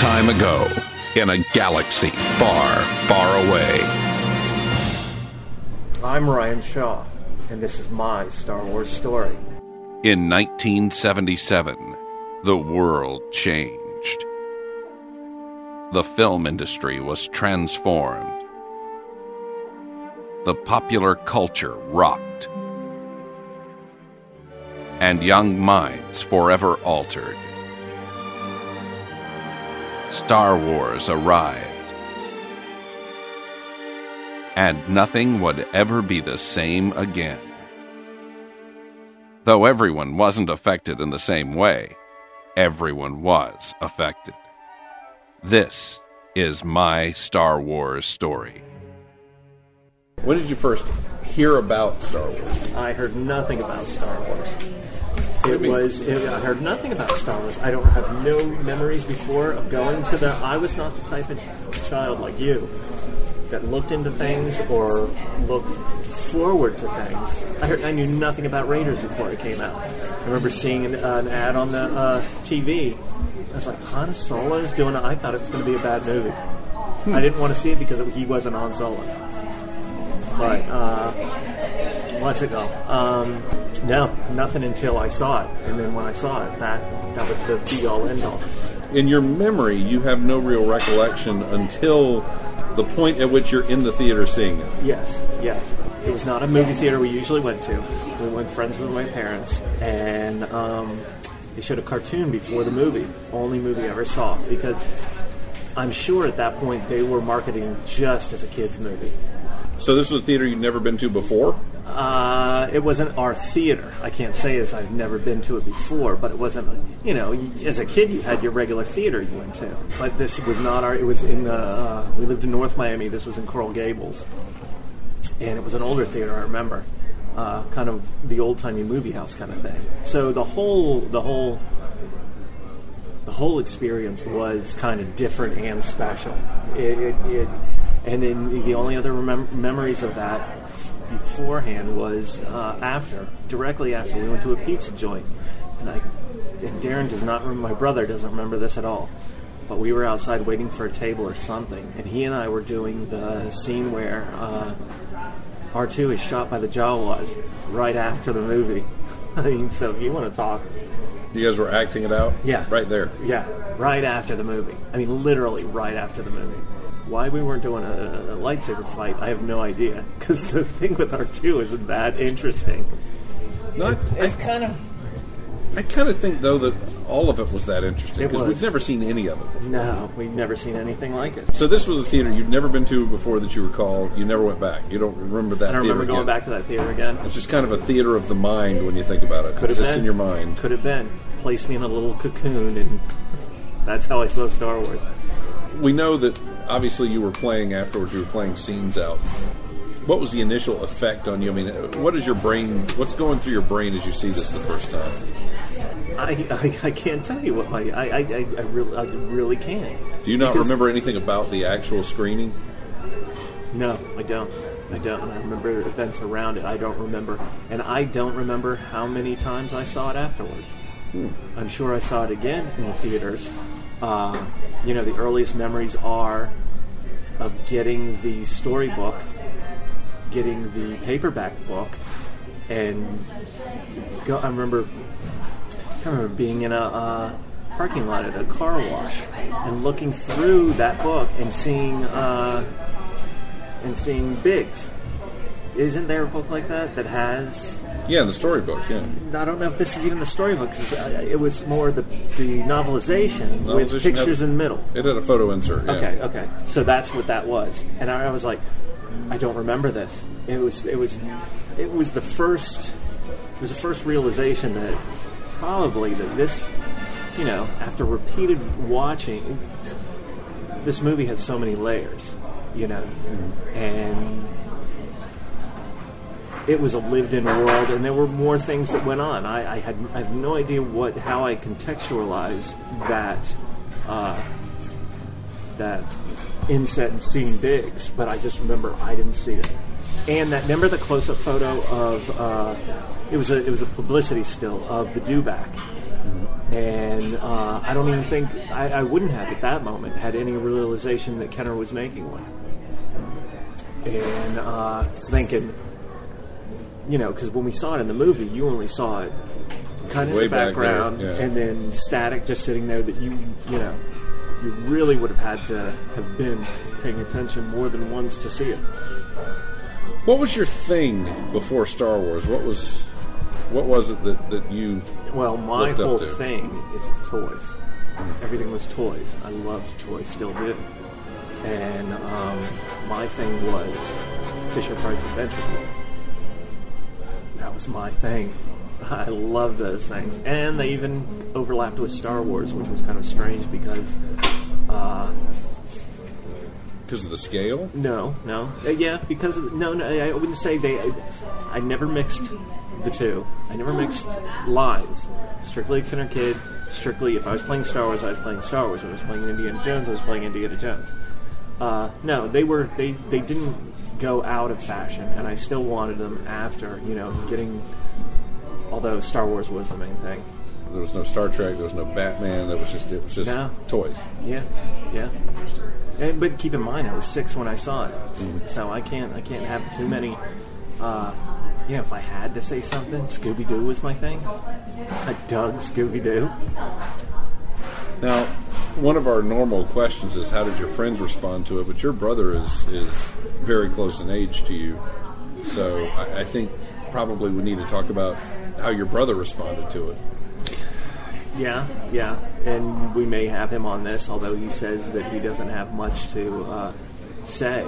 time ago in a galaxy far, far away. I'm Ryan Shaw, and this is my Star Wars story. In 1977, the world changed. The film industry was transformed. The popular culture rocked. And young minds forever altered. Star Wars arrived. And nothing would ever be the same again. Though everyone wasn't affected in the same way, everyone was affected. This is my Star Wars story. When did you first hear about Star Wars? I heard nothing about Star Wars. It was. It, I heard nothing about Star Wars. I don't have no memories before of going to the. I was not the type of child like you that looked into things or looked forward to things. I heard. I knew nothing about Raiders before it came out. I remember seeing an, uh, an ad on the uh, TV. I was like, Han Solo's doing. it. I thought it was going to be a bad movie. I didn't want to see it because he wasn't Han Solo. But uh, months ago. Um, no, nothing until I saw it, and then when I saw it, that that was the be all end all. In your memory, you have no real recollection until the point at which you're in the theater seeing it. Yes, yes. It was not a movie theater we usually went to. We went friends with my parents, and um, they showed a cartoon before the movie. Only movie I ever saw because I'm sure at that point they were marketing just as a kids movie. So this was a theater you'd never been to before? Uh, it wasn't our theater. I can't say as I've never been to it before, but it wasn't. You know, as a kid, you had your regular theater you went to, but this was not our. It was in the. Uh, we lived in North Miami. This was in Coral Gables, and it was an older theater. I remember, uh, kind of the old timey movie house kind of thing. So the whole the whole the whole experience was kind of different and special. It, it, it and then the only other memories of that beforehand was uh, after, directly after, we went to a pizza joint, and I, and Darren does not remember. My brother doesn't remember this at all, but we were outside waiting for a table or something, and he and I were doing the scene where uh, R two is shot by the Jawas right after the movie. I mean, so if you want to talk, You guys were acting it out? Yeah. Right there. yeah, right after the movie. I mean, literally right after the movie. Why we weren't doing a, a lightsaber fight, I have no idea. Because the thing with R two isn't that interesting. No, I, It's kind of I kind of think, though, that all of it was that interesting It because was. we've never seen any of it. no, we've never seen anything like it. So this was a theater you'd never been to before that you recall. You never went back. You don't remember that I don't theater remember going again. back to that theater again. It's just kind of a theater of the mind when you think about it. Could it's have just been in your mind. Could have been. Placed me in a little cocoon, and that's how I saw Star Wars. We know that obviously you were playing afterwards. You were playing scenes out. What was the initial effect on you? I mean, what is your brain? What's going through your brain as you see this the first time? I, I, I can't tell you what my I I, I, I really I really can't. Do you not Because- remember anything about the actual screening? No, I don't. I don't. I remember events around it. I don't remember, and I don't remember how many times I saw it afterwards. Hmm. I'm sure I saw it again in the theaters. Uh, you know, the earliest memories are of getting the storybook, getting the paperback book, and go, I remember. I remember being in a uh, parking lot at a car wash and looking through that book and seeing. Uh, and seeing Biggs. Isn't there a book like that that has? Yeah, the storybook. Yeah, I don't know if this is even the storybook. 'cause uh, it was more the the novelization, with pictures had- in the middle. it had a photo insert. Yeah. Okay, okay. So that's what that was, and I, I was like, I don't remember this. It was it was it was the first it was the first realization that probably that this you know after repeated watching this movie had so many layers, you know, mm-hmm. and it was a lived-in world, and there were more things that went on. I, I had I have no idea what how I contextualized that uh, that inset and seeing Biggs, but I just remember I didn't see it. And that remember the close-up photo of uh, it was a it was a publicity still of the Dewback And uh, I don't even think I, I wouldn't have at that moment had any realization that Kenner was making one. And uh, thinking, you know, because when we saw it in the movie, you only saw it kind of Way in the back background, yeah. and then static just sitting there. That you, you know, you really would have had to have been paying attention more than once to see it. What was your thing before Star Wars? What was what was it that, that you Well, my whole thing is toys. Everything was toys. I loved toys, still do. And um, my thing was Fisher Price Adventure. That was my thing. I love those things, and they even overlapped with Star Wars, which was kind of strange because uh, because of the scale? no, no, Uh, yeah, because of, no, no, I wouldn't say they. I, I never mixed the two. I never mixed lines. Strictly Kenner Kid. Strictly, if I was playing Star Wars, I was playing Star Wars. If I was playing Indiana Jones, I was playing Indiana Jones. Uh, no, they were they they didn't go out of fashion, and I still wanted them after you know getting. Although Star Wars was the main thing. There was no Star Trek. There was no Batman. That was just it was just No. toys. Yeah, yeah. And, but keep in mind, I was six when I saw it, so I can't I can't have too many. Uh, you know, if I had to say something, Scooby Doo was my thing. I dug Scooby Doo. Now, one of our normal questions is how did your friends respond to it? But your brother is is very close in age to you, so I, I think probably we need to talk about how your brother responded to it. Yeah, yeah. And we may have him on this, although he says that he doesn't have much to uh, say.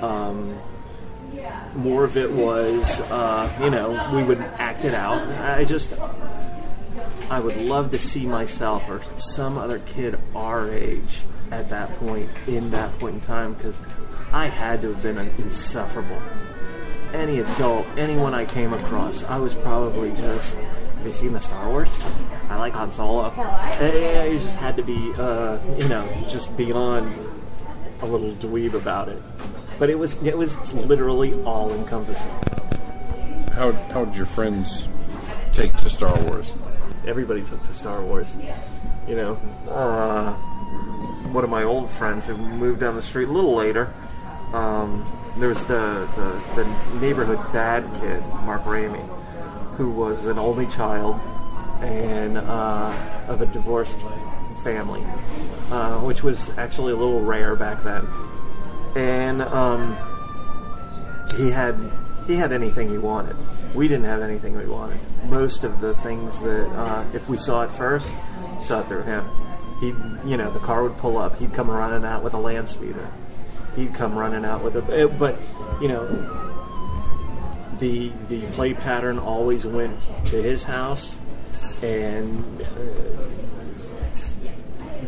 Um, more of it was, uh, you know, we would act it out. I just, I would love to see myself or some other kid our age at that point, in that point in time, because I had to have been insufferable any adult, anyone I came across, I was probably just. Have you seen the Star Wars? I like Han Solo. Eh, I just had to be, uh, you know, just beyond a little dweeb about it. But it was it was literally all encompassing. How how did your friends take to Star Wars? Everybody took to Star Wars. You know, uh, one of my old friends who moved down the street a little later. Um, there was the, the, the neighborhood bad kid, Mark Ramey, who was an only child and uh, of a divorced family, uh, which was actually a little rare back then. And um, he had he had anything he wanted. We didn't have anything we wanted. Most of the things that uh, if we saw it first, saw it through him. He, you know, the car would pull up. He'd come running out with a land speeder. He'd come running out with a, but you know, the the play pattern always went to his house, and uh,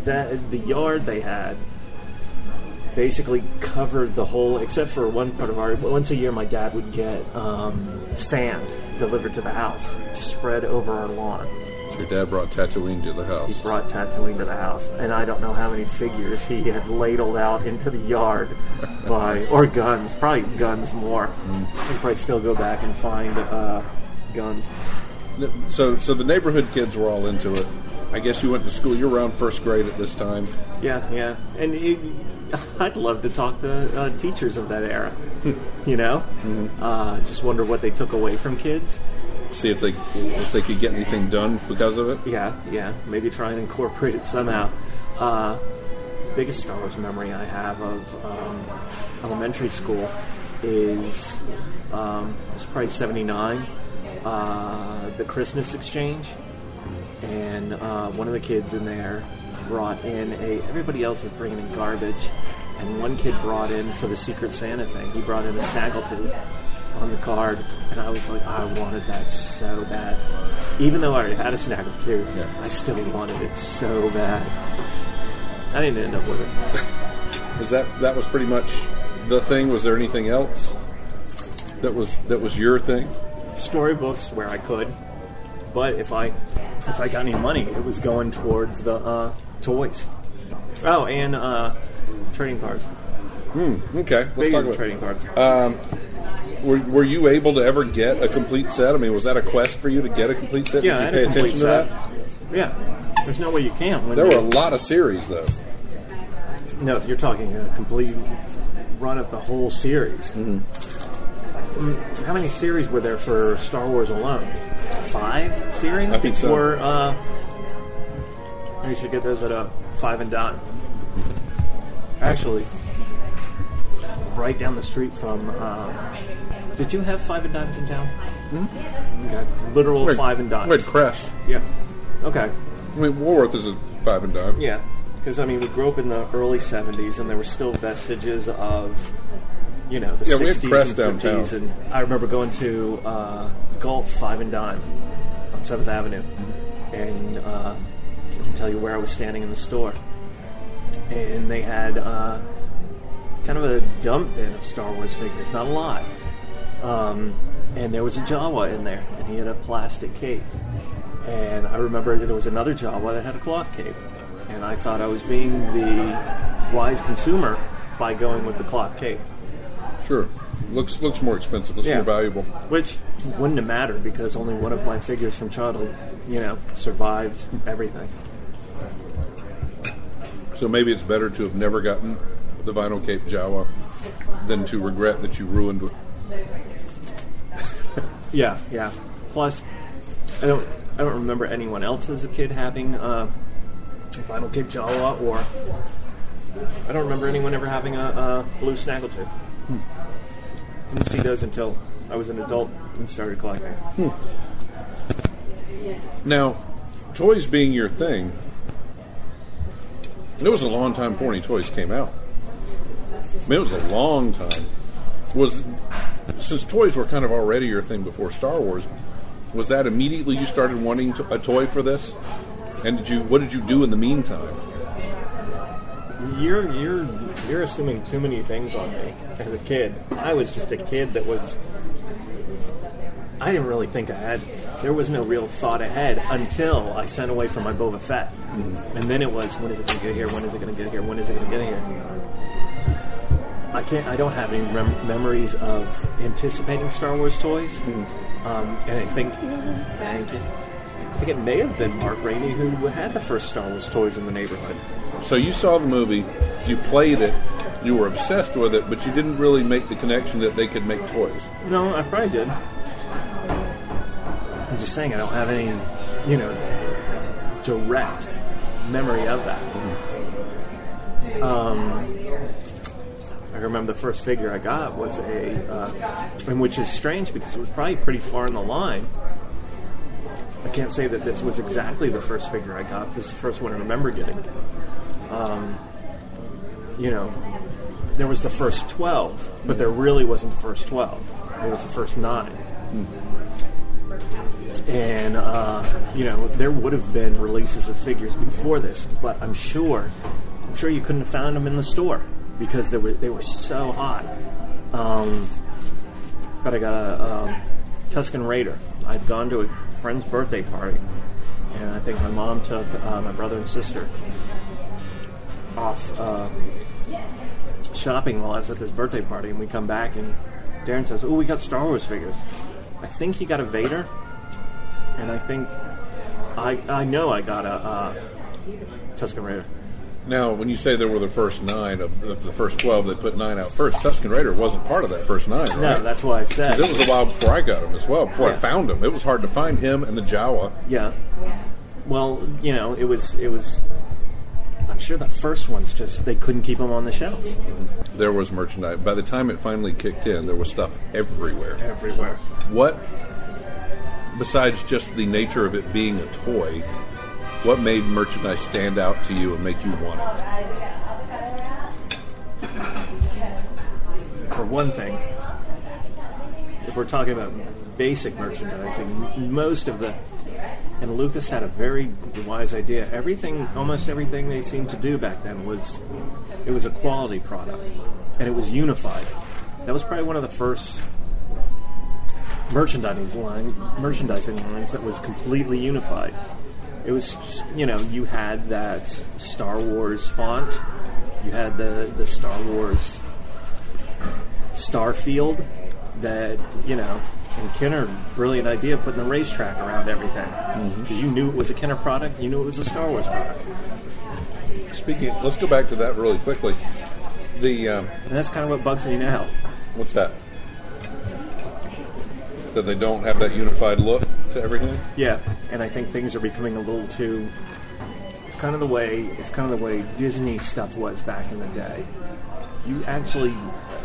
that the yard they had basically covered the whole, except for one part of our. Once a year, my dad would get um, sand delivered to the house to spread over our lawn. Your dad brought Tatooine to the house. He brought Tatooine to the house, and I don't know how many figures he had ladled out into the yard by, or guns, probably guns more. You probably still go back and find uh, guns. So so the neighborhood kids were all into it. I guess you went to school. You were around first grade at this time. Yeah, yeah, and it, I'd love to talk to uh, teachers of that era. you know, uh, just wonder what they took away from kids. See if they if they could get anything done because of it. Yeah, yeah. Maybe try and incorporate it somehow. Uh, biggest Star Wars memory I have of um, elementary school is um, it's probably '79. Uh, the Christmas exchange, and uh, one of the kids in there brought in a. Everybody else is bringing in garbage, and one kid brought in for the Secret Santa thing. He brought in a snaggletooth on the card, and I was like, I wanted that so bad. Even though I already had a snaggletooth, Yeah. I still wanted it so bad. I didn't end up with it. Was that that was pretty much the thing? Was there anything else that was that was your thing? Storybooks where I could, but if I if I got any money, it was going towards the uh, toys. Oh, and uh, trading cards. Mm, okay, let's Big talk about trading cards. Were, were you able to ever get a complete set? I mean, was that a quest for you to get a complete set? yeah, I Did you pay attention to set. that? Yeah, there's no way you can. There you- were a lot of series though. No, you're talking a complete run of the whole series. Mm-hmm. Mm, How many series were there for Star Wars alone? Five series I think so. Uh, you should get those at a five and dot. Actually, right down the street from. Uh, did you have five and dimes in town? Okay, literal Wait, five and dimes. Wait, Crest. Yeah. Okay. I mean, Woolworth is a five and dime. Yeah, because I mean, we grew up in the early '70s, and there were still vestiges of, you know, the Yeah, we had '60s and '50s. downtown. And I remember going to uh, Gulf Five and Dime on Seventh Avenue, and uh, I can tell you where I was standing in the store, and they had uh, kind of a dump bin of Star Wars figures, not a lot. Um, and there was a Jawa in there, and he had a plastic cape. And I remember there was another Jawa that had a cloth cape. And I thought I was being the wise consumer by going with the cloth cape, Sure. Looks looks more expensive. Looks Yeah. more valuable. which wouldn't have mattered because only one of my figures from childhood, you know, survived everything. So maybe it's better to have never gotten the vinyl cape Jawa than to regret that you ruined it. Yeah, yeah. Plus, I don't, I don't remember anyone else as a kid having uh, a vinyl cape Jawa, or I don't remember anyone ever having a, a blue snaggletooth. Didn't see those until I was an adult and started collecting. Now, toys being your thing, it was a long time before any toys came out. I mean, it was a long time. Was since toys were kind of already your thing before Star Wars, was that immediately you started wanting to, a toy for this? And did you? What did you do in the meantime? You're you're you're assuming too many things on me as a kid. I was just a kid that was. I didn't really think I had. There was no real thought ahead until I sent away for my Boba Fett, mm-hmm. and then it was when is it going to get here? When is it going to get here? When is it going to get here? I can't. I don't have any rem- memories of anticipating Star Wars toys, um, and I think. Thank you. I think it may have been Mark Rainey who had the first Star Wars toys in the neighborhood. So you saw the movie, you played it, you were obsessed with it, but you didn't really make the connection that they could make toys. No, I probably did. I'm just saying I don't have any, you know, direct memory of that. Um, I remember the first figure I got was a, uh, and which is strange because it was probably pretty far in the line. I can't say that this was exactly the first figure I got. This is the first one I remember getting. Um, you know, there was the first 12, but there really wasn't the first 12. It was the first nine. And, uh, you know, there would have been releases of figures before this, but I'm sure, I'm sure you couldn't have found them in the store because they were, they were so hot. Um, but I got a um, Tusken Raider. I'd gone to a friend's birthday party, and I think my mom took uh, my brother and sister off uh, shopping while I was at this birthday party, and we come back, and Darren says, "Oh, we got Star Wars figures." I think he got a Vader, and I think I I know I got a uh, Tusken Raider. Now, when you say there were the first nine of the, the first twelve, they put nine out first. Tusken Raider wasn't part of that first nine, right? No, that's why I said it was a while before I got him as well. Before I found him, it was hard to find him and the Jawa. Yeah. Well, you know, it was it was. I'm sure the first ones just they couldn't keep them on the shelves There was merchandise. By the time it finally kicked in, there was stuff everywhere. everywhere. What, besides just the nature of it being a toy, what made merchandise stand out to you and make you want it? For one thing, if we're talking about basic merchandising, most of the and Lucas had a very wise idea. Everything, almost everything they seemed to do back then was it was a quality product, and it was unified. That was probably one of the first merchandising line merchandising lines that was completely unified. It was, you know, you had that Star Wars font, you had the the Star Wars Starfield that you know And Kenner, brilliant idea, of putting the racetrack around everything because you knew it was a Kenner product, you knew it was a Star Wars product, Speaking, of, let's go back to that really quickly. The um, and that's kind of what bugs me now. what's that? That they don't have that unified look to everything. Yeah, and I think things are becoming a little too. It's kind of the way it's kind of the way Disney stuff was back in the day. You actually,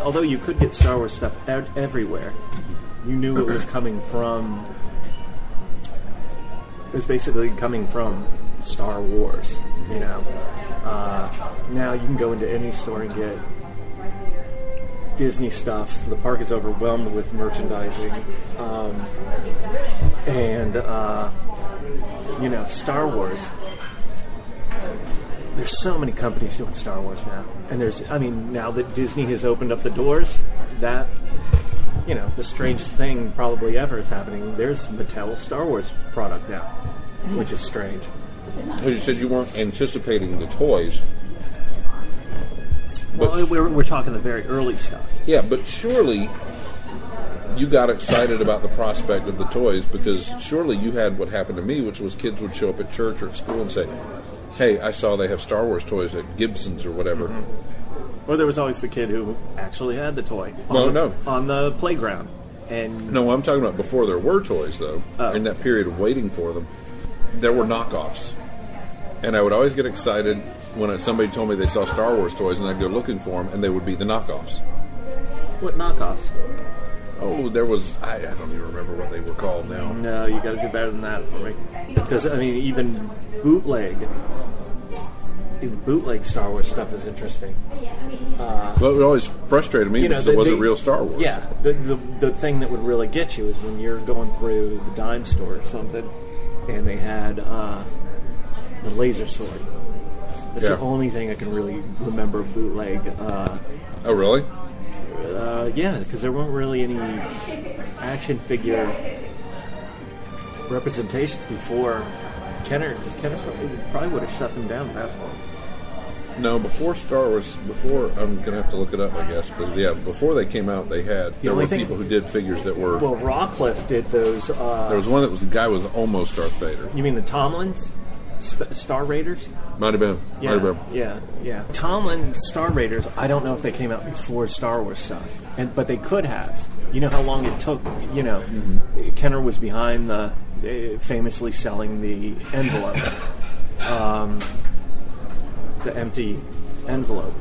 although you could get Star Wars stuff out everywhere, you knew it was coming from. It was basically coming from Star Wars, you know. Uh, now you can go into any store and get Disney stuff. The park is overwhelmed with merchandising. Um, and uh, you know Star Wars. There's so many companies doing Star Wars now, and there's I mean now that Disney has opened up the doors, that you know the strangest thing probably ever is happening. There's Mattel Star Wars product now, which is strange. Because you said you weren't anticipating the toys. Well, we're, we're talking the very early stuff. Yeah, but surely you got excited about the prospect of the toys because surely you had what happened to me, which was kids would show up at church or at school and say, "Hey, I saw they have Star Wars toys at Gibson's or whatever." Mm-hmm. Or there was always the kid who actually had the toy on, No, the, no. on the playground, and No, I'm talking about before there were toys, though. Oh. In that period of waiting for them, there were knockoffs, and I would always get excited when somebody told me they saw Star Wars toys, and I'd go looking for them, and they would be the knockoffs. what knockoffs? Oh, there was I, I don't even remember what they were called now. No, you got to do better than that for me. Because I mean, even bootleg, even bootleg Star Wars stuff is interesting. But it always frustrated me because the- it wasn't the- real Star Wars. Yeah, the, the the thing that would really get you is when you're going through the dime store or something, and they had uh, the laser sword. That's Yeah. the only thing I can really remember bootleg. Uh, Oh, really? uh, yeah, because there weren't really any action figure representations before Kenner, because Kenner probably, probably would have shut them down that point. No, before Star Wars, before I'm gonna have to look it up, I guess. But yeah, before they came out, they had there were thing- people who did figures that were. Well, Rawcliffe did those. Uh, there was one that was the guy was almost Darth Vader. you mean the Tomlands? Sp- Star Raiders? Might have been. Yeah, Might have been. yeah, yeah. Tomland Star Raiders. I don't know if they came out before Star Wars stuff, and but they could have. You know how long it took. You know, Kenner was behind the uh, famously selling the envelope, um, the empty envelope.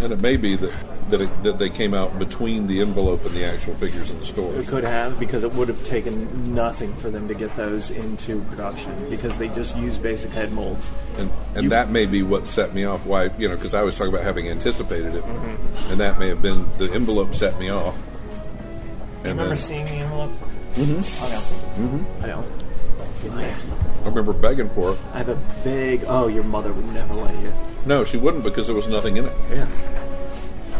And it may be that that, it, that they came out between the envelope and the actual figures in the store. It could have because it would have taken nothing for them to get those into production because they just use basic head molds. And and You- that may be what set me off. Why you know because I was talking about having anticipated it, Mm-hmm. and that may have been the envelope set me off. You And remember then- seeing the envelope? Mm-hmm. I know. Mm-hmm. I know. I remember begging for it. I have a vague. Oh, your mother would never let you. No, she wouldn't because there was nothing in it. Yeah,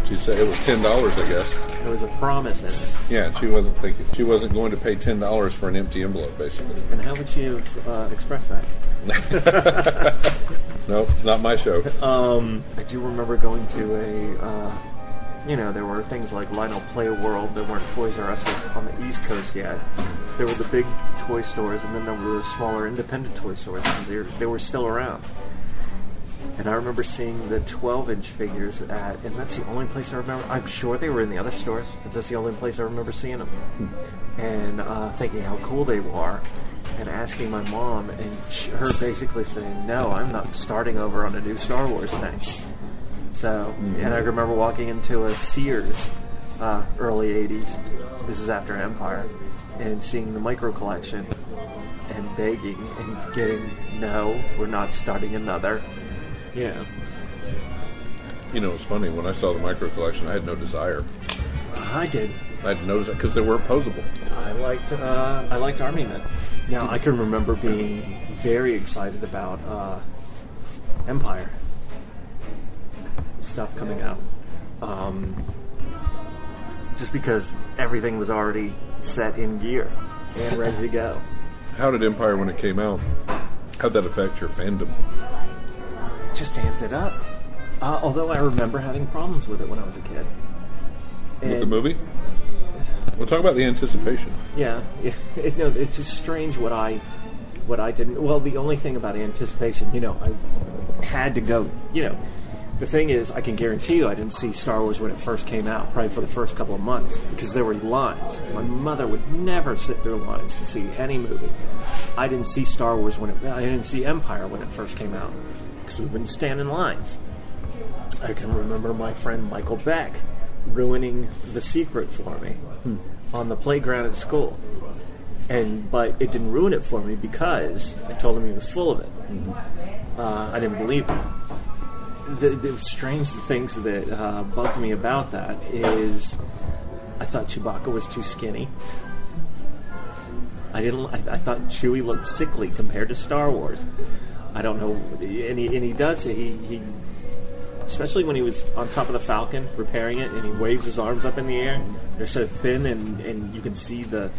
She said it was ten dollars, I guess. there was a promise in it. Yeah, she wasn't thinking she wasn't going to pay ten dollars for an empty envelope, basically. And how would she have uh, expressed that? No, not my show. I do remember going to a. Uh, you know, there were things like Lionel Play World. There weren't Toys R Us on the East Coast yet. There were the big toy stores, and then there were smaller independent toy stores. they were still around. And I remember seeing the 12-inch figures at, and that's the only place I remember. I'm sure they were in the other stores, but that's the only place I remember seeing them. And uh, thinking how cool they were, and asking my mom, and sh- her basically saying, "No, I'm not starting over on a new Star Wars thing." So, and I remember walking into a Sears, uh, early '80s. This is after Empire, and seeing the micro collection, and begging and getting, "No, we're not starting another." Yeah, You know, it's funny when I saw the micro collection, I had no desire. I did. I had noticed that because they were opposable. I liked uh, I liked Army Men. Now I can remember being very excited about uh, Empire stuff coming out, um, just because everything was already set in gear and ready to go. How did Empire, when it came out, how'd that affect your fandom? Just amped it up. Uh, although I remember having problems with it when I was a kid. With the movie? We'll talk about the anticipation. Yeah, yeah. It, no, it's just strange what I what I didn't. Well, the only thing about anticipation, you know, I had to go. You know, the thing is, I can guarantee you, I didn't see Star Wars when it first came out, probably for the first couple of months, because there were lines. My mother would never sit through lines to see any movie. I didn't see Star Wars when it. I didn't see Empire when it first came out, because we wouldn't stand in lines. I can remember my friend Michael Beck ruining The Secret for me on the playground at school. And but it didn't ruin it for me because I told him he was full of it. Uh, I didn't believe him. The, the strange things that uh, bugged me about that is I thought Chewbacca was too skinny. I didn't. I, I thought Chewie looked sickly compared to Star Wars. I don't know, and he, and he does. He, he especially when he was on top of the Falcon repairing it, and he waves his arms up in the air. They're so thin, and, and you can see the.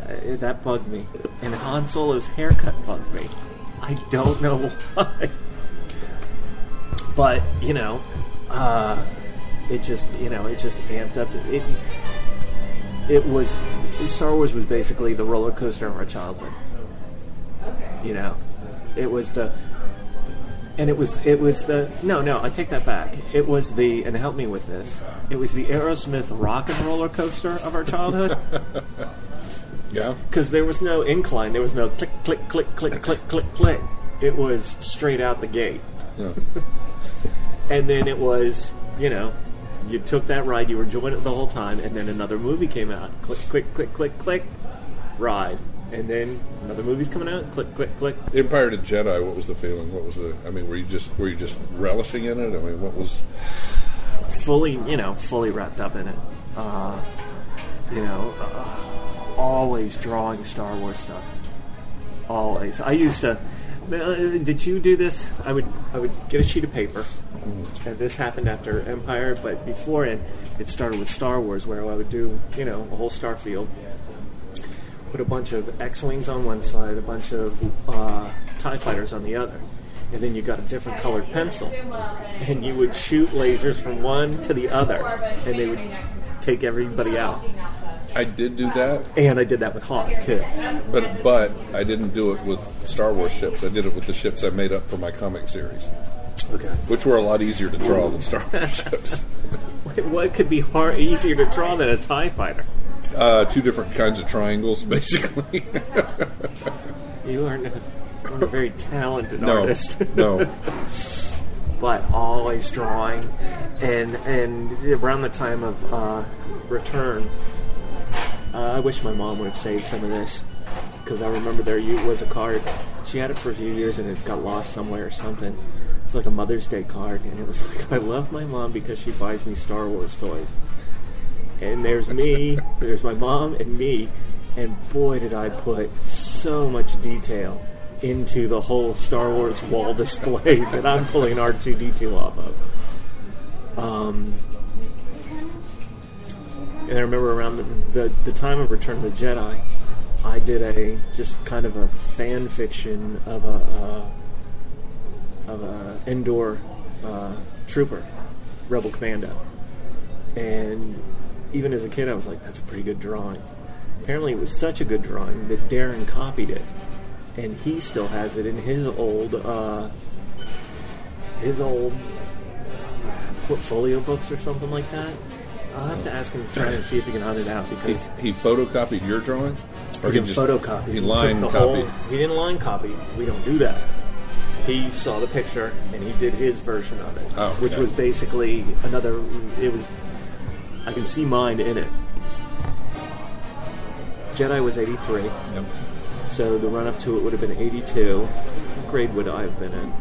Uh, that bugged me. And Han Solo's haircut bugged me. I don't know why. But you know, uh, it just you know it just amped up. It it was Star Wars was basically the roller coaster of our childhood. You know, it was the and it was it was the no no I take that back. It was the and help me with this. It was the Aerosmith rock and roller coaster of our childhood Yeah. because there was no incline. There was no click click click click click click click. It was straight out the gate. yeah. And then it was you know you took that ride. You were enjoying it the whole time, and then another movie came out. Click click click click click ride. And then another movie's coming out. Click, click, click. Empire to Jedi. What was the feeling? What was the? I mean, were you just were you just relishing in it? I mean, what was? fully, you know, fully wrapped up in it. Uh, you know, uh, always drawing Star Wars stuff. Always. I used to. uh, Did you do this? I would. I would get a sheet of paper, and this happened after Empire, but before it, it started with Star Wars, where I would do, you know, a whole star field. Put a bunch of X-wings on one side, a bunch of uh, Tie fighters on the other, and then you got a different colored pencil, and you would shoot lasers from one to the other, and they would take everybody out. I did do that, And I did that with Hoth too. but but I didn't do it with Star Wars ships. I did it with the ships I made up for my comic series, Okay. which were a lot easier to draw than Star Wars ships. What could be hard, easier to draw than a Tie fighter? Uh, two different kinds of triangles, basically. You aren't a, aren't a very talented no, artist. no. but always drawing, and and around the time of uh, Return, uh, I wish my mom would have saved some of this because I remember there was a card. She had it for a few years and it got lost somewhere or something. It's like a Mother's Day card, and it was like I love my mom because she buys me Star Wars toys. And there's me, there's my mom and me, and boy did I put so much detail into the whole Star Wars wall display that I'm pulling R2D2 off of. Um, and I remember around the, the, the time of Return of the Jedi, I did a just kind of a fan fiction of a uh, of a Endor uh, trooper, Rebel Commando, and even as a kid, I was like, "That's a pretty good drawing." Apparently, it was such a good drawing that Darren copied it, and he still has it in his old uh, his old portfolio books or something like that. I'll have to ask him to try to see if he can hunt it out because he photocopied your drawing, or he didn't photocopy. He line copied. whole- he didn't line copy. We don't do that. He saw the picture and he did his version of it, Oh, which was basically another. It was. I can see mine in it. Jedi was eighty three, Yep. so the run up to it would have been eighty two. What grade would I have been in?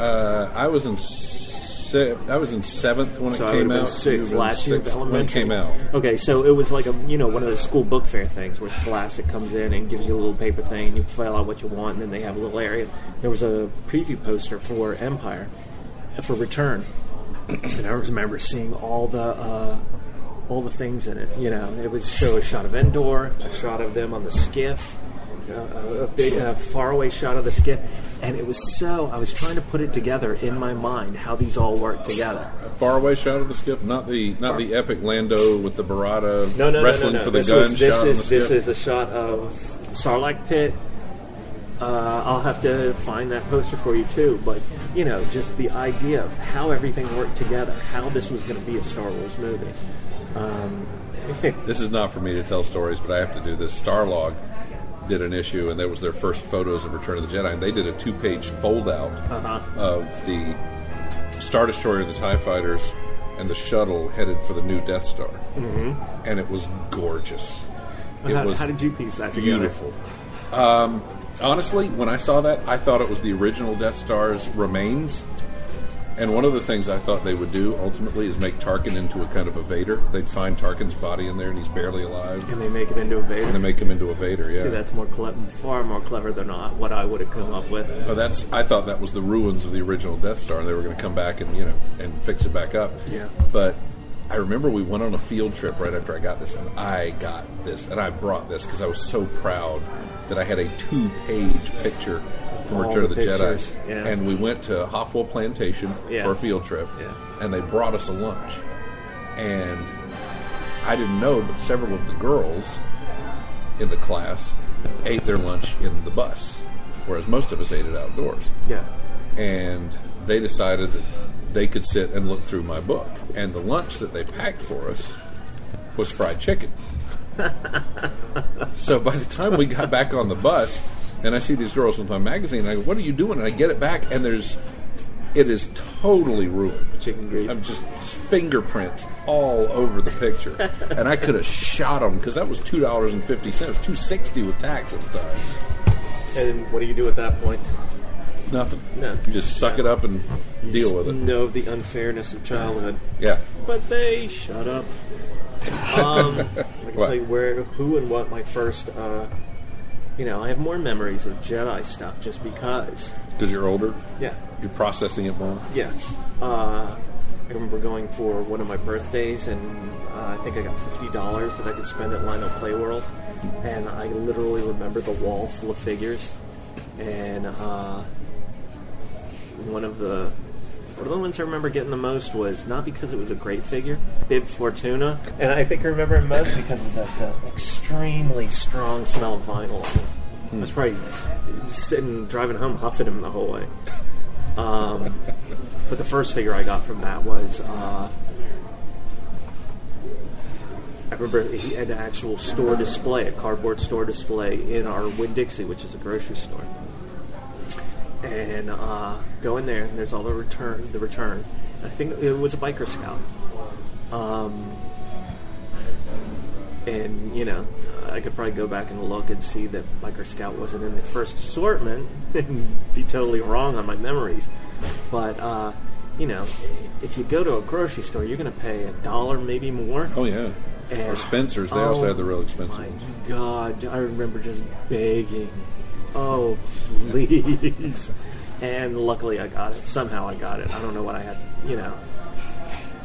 Uh, I was in se- I was in seventh when So it came out. six You were in last year when it came out. Okay, so it was like a you know one of those school book fair things where Scholastic comes in and gives you a little paper thing, and you fill out what you want, and then they have a little area. There was a preview poster for Empire, for Return, and I remember seeing all the uh, all the things in it. You know, it would show a shot of Endor, a shot of them on the skiff, uh, a big uh, faraway shot of the skiff, and it was so. I was trying to put it together in my mind how these all work together. A faraway shot of the skiff, not the not the epic Lando with the Barada No, no, wrestling no, no, no. for the this gun was, this is this is a shot of Sarlacc pit. Uh, I'll have to find that poster for you too. But you know, just the idea of how everything worked together, how this was going to be a Star Wars movie. Um, This is not for me to tell stories, but I have to do this. Starlog did an issue, and that was their first photos of Return of the Jedi. And they did a two-page fold-out Uh-huh. of the Star Destroyer, the Tie Fighters, and the shuttle headed for the new Death Star, mm-hmm. and it was gorgeous. It how, was how did you piece that together? beautiful. Um, honestly, when I saw that, I thought it was the original Death Star's remains. And one of the things I thought they would do ultimately is make Tarkin into a kind of a Vader. They'd find Tarkin's body in there, and he's barely alive, And they make it into a Vader. and they make him into a Vader. Yeah. See, that's more cle- far more clever than uh, what I would have come up with. Oh, that's. I thought that was the ruins of the original Death Star, and they were going to come back and you know and fix it back up. Yeah. But I remember we went on a field trip right after I got this, and I got this, and I brought this because I was so proud that I had a two-page picture from Return of the pictures, Jedi, yeah. and we went to Hofwyl Plantation Yeah. for a field trip, Yeah. and they brought us a lunch, and I didn't know, but several of the girls in the class ate their lunch in the bus, whereas most of us ate it outdoors Yeah. and they decided that they could sit and look through my book. And the lunch that they packed for us was fried chicken. so by the time we got back on the bus, and I see these girls with my magazine, and I go, "What are you doing?" And I get it back, and there's, it is totally ruined. Chicken grease. I'm just fingerprints all over the picture, and I could have shot them because that was two dollars and fifty cents, two sixty with tax at the time. And what do you do at that point? Nothing. No. You just suck it up and deal with it. Know the unfairness of childhood. Yeah. But they shut up. Um, What? tell you where, who, and what my first. Uh, you know, I have more memories of Jedi stuff just because. Because you're older, Yeah, you're processing it more. yeah. Uh, I remember going for one of my birthdays, and uh, I think I got fifty dollars that I could spend at Lionel Play World, and I literally remember the wall full of figures, and uh, one of the one of the ones I remember getting the most was not because it was a great figure, Bib Fortuna, and I think I remember it most because of the, the extremely strong smell of vinyl. I was probably sitting driving home huffing him the whole way. Um, but the first figure I got from that was uh, I remember he had an actual store display, a cardboard store display in our Winn Dixie, which is a grocery store. And uh, go in there, and there's all the return. The return. I think it was a biker scout. Um, and you know, I could probably go back and look and see that biker scout wasn't in the first assortment, and be totally wrong on my memories. But uh, you know, if you go to a grocery store, you're going to pay a dollar, maybe more. Oh yeah. And- or Spencer's. They also Oh, had the real expensive My ones. God, I remember just begging, "Oh, please!" and luckily, I got it. Somehow, I got it. I don't know what I had. You know,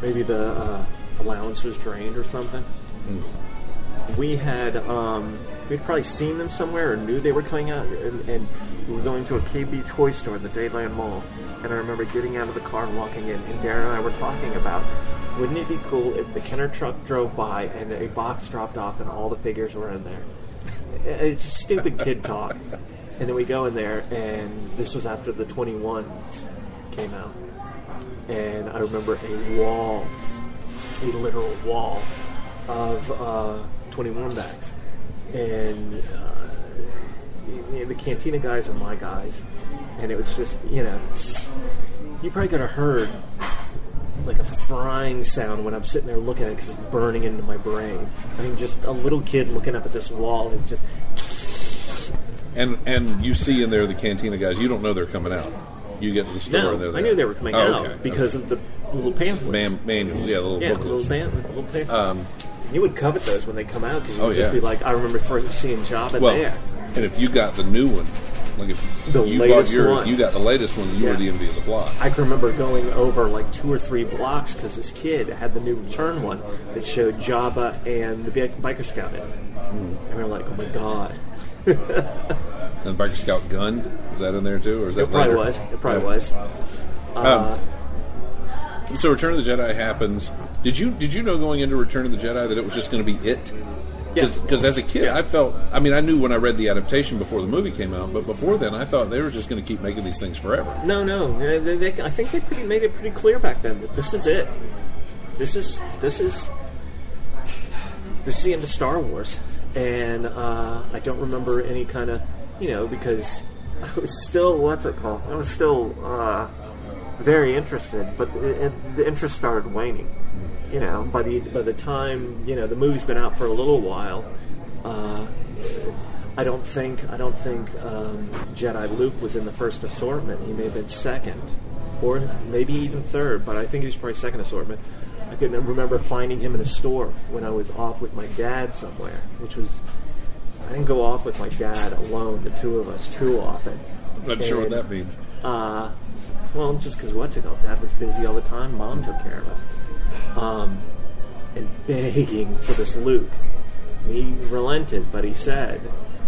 maybe the uh, allowance was drained or something. We had um, we'd probably seen them somewhere or knew they were coming out, and, and we were going to a KB toy store in the Dadeland Mall. And I remember getting out of the car and walking in, and Darren and I were talking about, wouldn't it be cool if the Kenner truck drove by and a box dropped off and all the figures were in there? It's just stupid kid talk. And then we go in there, and this was after the 21s came out. And I remember a wall, a literal wall of uh, 21 bags. And uh, the Cantina guys are my guys. And it was just, you know, you probably could have heard like a frying sound when I'm sitting there looking at it because it's burning into my brain. I mean, just a little kid looking up at this wall is just And and you see in there the cantina guys. You don't know they're coming out. You get to the store no. and they're there. I knew they were coming Oh, out okay. because of the little pamphlets. Man, manuals. Yeah, the little yeah, booklets. little little pamphlets. Um, you would covet those when they come out because you Oh, would just yeah. be like, I remember first seeing Jabba well, there. and if you got the new one, like if The you bought yours, one. you got the latest one. You Yeah. were the envy of the block. I can remember going over like two or three blocks because this kid had the new return one that showed Jabba and the bi- biker scout in. it. Hmm. And we are like, oh my god. and Biker Scout gun is that in there too, or is that It probably later? was. It probably Yeah. was. Uh, Um, so Return of the Jedi happens. Did you did you know going into Return of the Jedi that it was just going to be it? Yeah. Because as a kid, Yeah. I felt. I mean, I knew when I read the adaptation before the movie came out, but before then, I thought they were just going to keep making these things forever. No, no. They, they, they- I think they pretty made it pretty clear back then that this is it. This is this is this is the end of Star Wars, and uh, I don't remember any kind of you know because I was still what's it called? I was still uh, very interested, but the, the interest started waning. You know, by the by the time you know the movie's been out for a little while. Uh, I don't think I don't think um, Jedi Luke was in the first assortment. He may have been second, or maybe even third. But I think he was probably second assortment. I can remember finding him in a store when I was off with my dad somewhere, which was I didn't go off with my dad alone, the two of us, too often. I'm Not sure what that means. Uh, well, just because what's it called? Dad was busy all the time. Mom took care of us. Um, and begging for this Luke. He relented, but he said,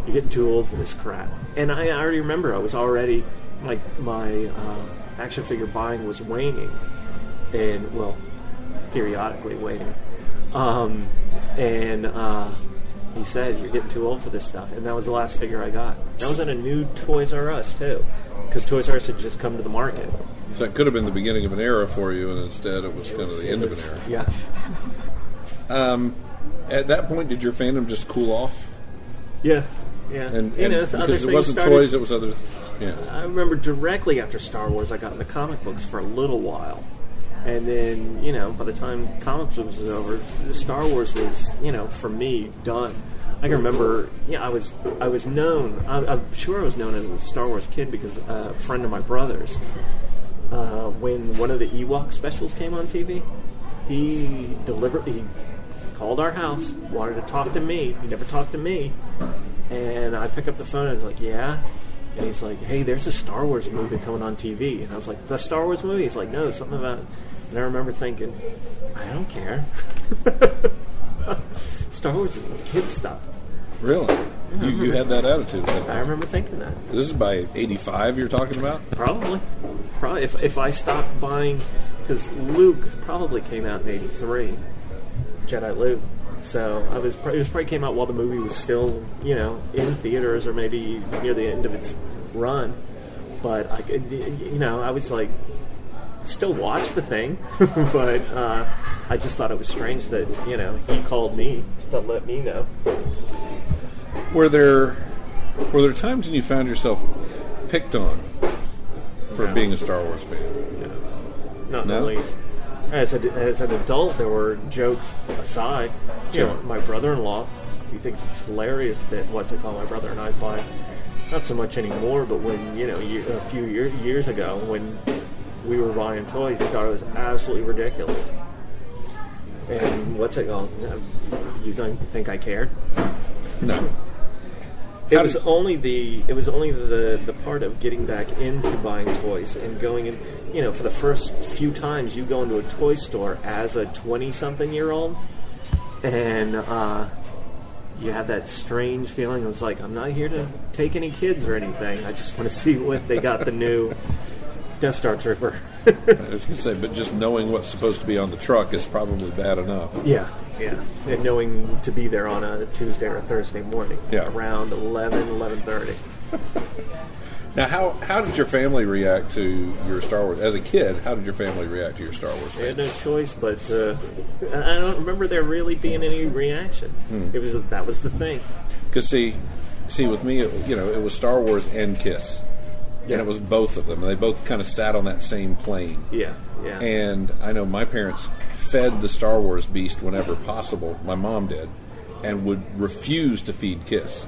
"You're getting too old for this crap." And I, I already remember I was already my my uh, action figure buying was waning, and well, periodically waiting. Um, and uh, he said, "You're getting too old for this stuff," and that was the last figure I got. That was in a new Toys R Us too, because Toys R Us had just come to the market. So it could have been the beginning of an era for you, and instead it was kind of the end of an era. Yeah. At that point, did your fandom just cool off? Yeah. Yeah. And, you know, because it wasn't started- toys, it was other. Yeah. I remember directly after Star Wars, I got into comic books for a little while, and then you know, by the time comics was over, Star Wars was you know for me done. I can remember, yeah, I was I was known. I'm, I'm sure I was known as a Star Wars kid because a friend of my brother's, uh, when one of the Ewok specials came on TV, he deliberately called our house, wanted to talk to me. He never talked to me, and I pick up the phone and I was like, "Yeah." And he's like, "Hey, there's a Star Wars movie coming on TV." And I was like, "The Star Wars movie?" He's like, "No, something about." And I remember thinking, "I don't care." Star Wars is kid stuff. Really? You, you had that attitude. that I remember thinking that. This is by '85. You're talking about? Probably, probably if if I stopped buying, because Luke probably came out in '83, Jedi Luke. So I was, it was probably came out while the movie was still, you know, in theaters or maybe near the end of its run. But I could, you know, I was like, still watch the thing, but uh, I just thought it was strange that you know he called me to let me know. Were there were there times when you found yourself picked on for No. being a Star Wars fan? Not No? the least. As, a, as an adult, there were jokes aside. You know, my brother-in-law, he thinks it's hilarious that what's it called? My brother and I buy. Not so much anymore, but when you know, year, a few year, years ago, when we were buying toys, he thought it was absolutely ridiculous. And what's it called? You don't think I cared? No. It was only the it was only the the part of getting back into buying toys and going in. You know, for the first few times you go into a toy store as a twenty something year old, and uh, you have that strange feeling. It's like I'm not here to take any kids or anything. I just want to see what they got the new Death Star Trooper. I was going to say, but just knowing what's supposed to be on the truck is probably bad enough. yeah, yeah, and knowing to be there on a Tuesday or a Thursday morning, Yeah. around 11, 11.30. Now, how how did your family react to your Star Wars as a kid? How did your family react to your Star Wars? I had no choice, but uh, I don't remember there really being any reaction. It was that was the thing. Because see, see, with me, it, you know, it was Star Wars and Kiss, Yeah. and it was both of them. And they both kind of sat on that same plane. Yeah, yeah, And I know my parents fed the Star Wars beast whenever possible. My mom did, and would refuse to feed Kiss.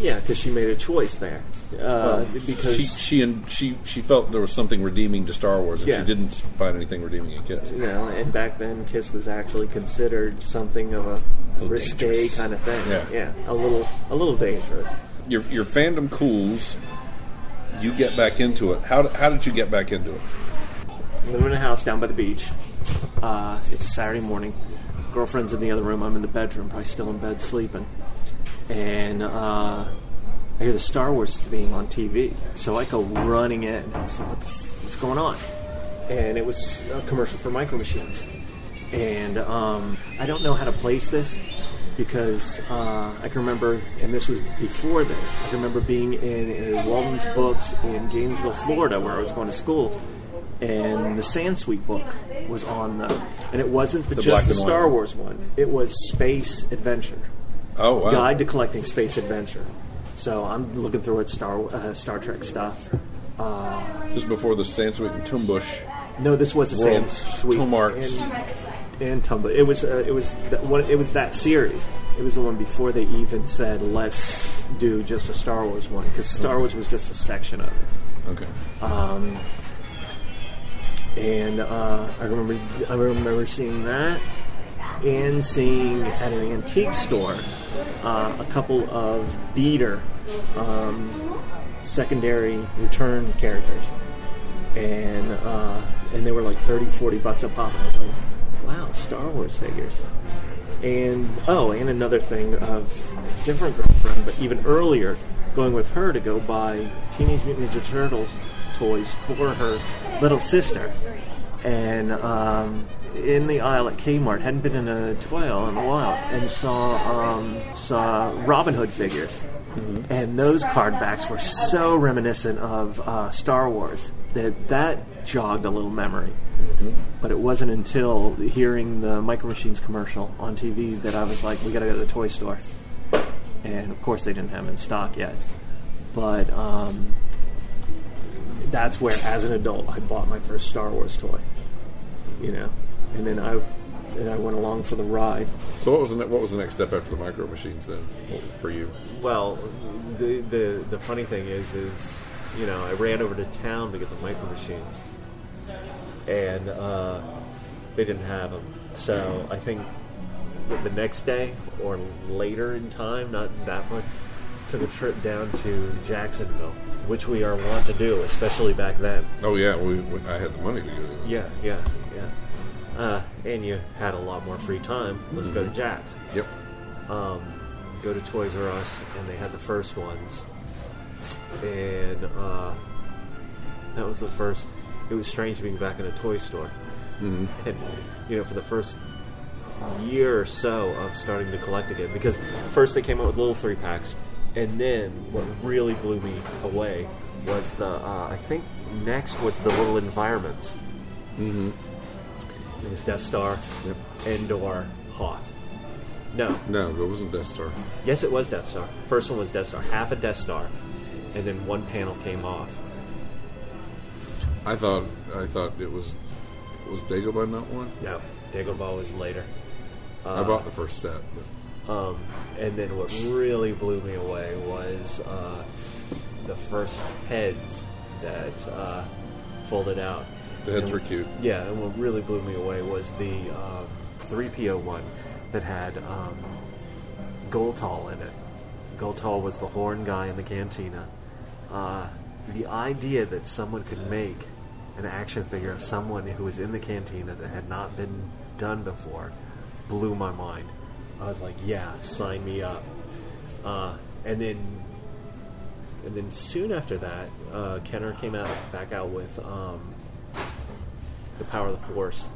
yeah, because she made a choice there. Uh, because she she and she she felt there was something redeeming to Star Wars, and Yeah. she didn't find anything redeeming in Kiss. you know, and back then Kiss was actually considered something of a little risque dangerous. kind of thing. Yeah. Yeah. a little a little dangerous. Your your fandom cools. You get back into it. How how did you get back into it? living in a house down by the beach. Uh, it's a Saturday morning. Girlfriend's in the other room. I'm in the bedroom, probably still in bed sleeping. And uh, I hear the Star Wars theme on TV. So I go running in. I was like, what the what's going on? And it was a commercial for Micro Machines. And um, I don't know how to place this because uh, I can remember, and this was before this, I can remember being in uh, Walden's Books in Gainesville, Florida, where I was going to school, and the Sand Sansweet book was on the, and it wasn't the, The just the white Star. Wars one. It was Space Adventure. Oh wow! Guide to Collecting Space Adventure. So I'm looking through it, Star uh, Star Trek stuff. Just before the Sansweet and Tumbusch. No, this was a World Sam Sweet Tomart's. and, and Tumblr. It was uh, it was that one, it was that series. It was the one before they even said let's do just a Star Wars one because Star Wars was just a section of it. Okay. And uh, I remember I remember seeing that and seeing at an antique store uh, a couple of beater um, secondary return characters and uh, and they were like 30 40 bucks a pop and I was like wow Star Wars figures. And oh and another thing of different girlfriend but even earlier going with her to go buy Teenage Mutant Ninja Turtles toys for her little sister. And um, in the aisle at Kmart hadn't been in a toy aisle in a while and saw um, saw Robin Hood figures. And those card backs were so reminiscent of uh, Star Wars that that jogged a little memory. But it wasn't until hearing the Micro Machines commercial on TV that I was like, we got to go to the toy store. And of course, they didn't have them in stock yet. But um, that's where, as an adult, I bought my first Star Wars toy. You know, and then I and I went along for the ride. So what was the ne- what was the next step after the Micro Machines then for you? Well, the the the funny thing is, is you know, I ran over to town to get the micro machines, and uh, they didn't have them. So I think the next day or later in time, not that much, took a trip down to Jacksonville, which we are wont to do, especially back then. Oh yeah, we, we I had the money to go. Yeah, yeah, yeah. Uh, and you had a lot more free time. Let's go to Jack's. Yep. um, go to Toys R Us, and they had the first ones, and uh, that was the first. It was strange being back in a toy store, mm-hmm. and you know, for the first year or so of starting to collect again, because first they came out with little three packs, and then what really blew me away was the. Uh, I think next was the little environments. Mm-hmm. It was Death Star, Endor, Hoth. No, No, it wasn't Death Star. Yes, it was Death Star. First one was Death Star, half a Death Star, and then one panel came off. I thought I thought it was was Dagobah not one. No, Dagobah was later. I bought the first set. Um, and then what really blew me away was uh, the first heads that uh, folded out. the heads And- were cute. Yeah, and what really blew me away was the um, 3PO one that had um, in it. Goltall was the horn guy in the cantina. Uh, the idea that someone could make an action figure of someone who was in the cantina that had not been done before blew my mind. I was like, yeah, sign me up. Uh, and then and then soon after that, uh, Kenner came out back out with um, the Power of the Force,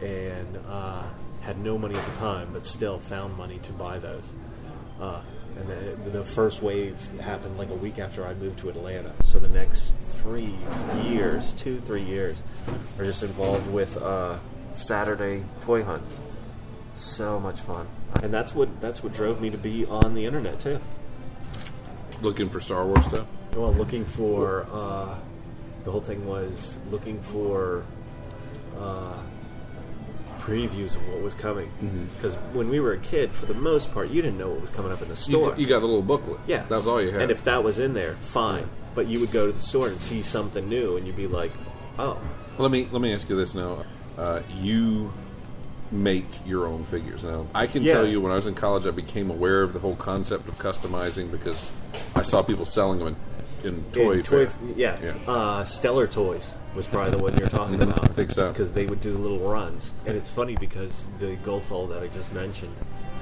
and uh, had no money at the time, but still found money to buy those. And the, the first wave happened like a week after I moved to Atlanta. So the next three years, two three years, are just involved with uh, Saturday toy hunts. So much fun, and that's what that's what drove me to be on the internet too. Looking for Star Wars stuff. Well, looking for uh, the whole thing was looking for uh, previews of what was coming. Because when we were a kid, for the most part, you didn't know what was coming up in the You, store. you got the little booklet. yeah, that was all you had. And if that was in there, fine. Yeah. But you would go to the store and see something new, and you'd be like, "Oh, Let me let me ask you this now. Uh, you make your own figures now. I can Yeah. tell you when I was in college, I became aware of the whole concept of customizing because I saw people selling them, and in toy. In toy yeah, Yeah. Uh, Stellar Toys was probably the one you're talking about. I think so. because they would do little runs, and it's funny because the gold Goldtall that I just mentioned,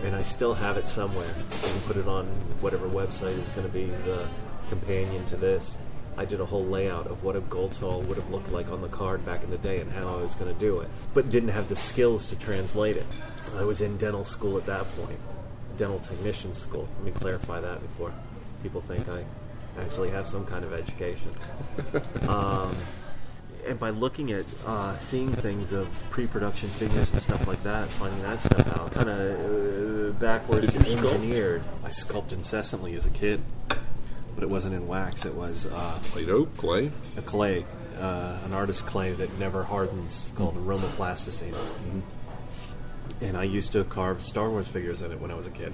and I still have it somewhere. I can put it on whatever website is going to be the companion to this. I did a whole layout of what a gold Goldtall would have looked like on the card back in the day and how I was going to do it, but didn't have the skills to translate it. I was in dental school at that point, dental technician school. Let me clarify that before people think I actually have some kind of education. um, and by looking at uh, seeing things of pre-production figures and stuff like that, finding that stuff out, kind of uh, backwards Did you sculpt? engineered. I sculpted incessantly as a kid, but it wasn't in wax. It was uh, Play-Doh, clay. a clay, uh, an artist clay that never hardens called aromaplasticine. And I used to carve Star Wars figures in it when I was a kid.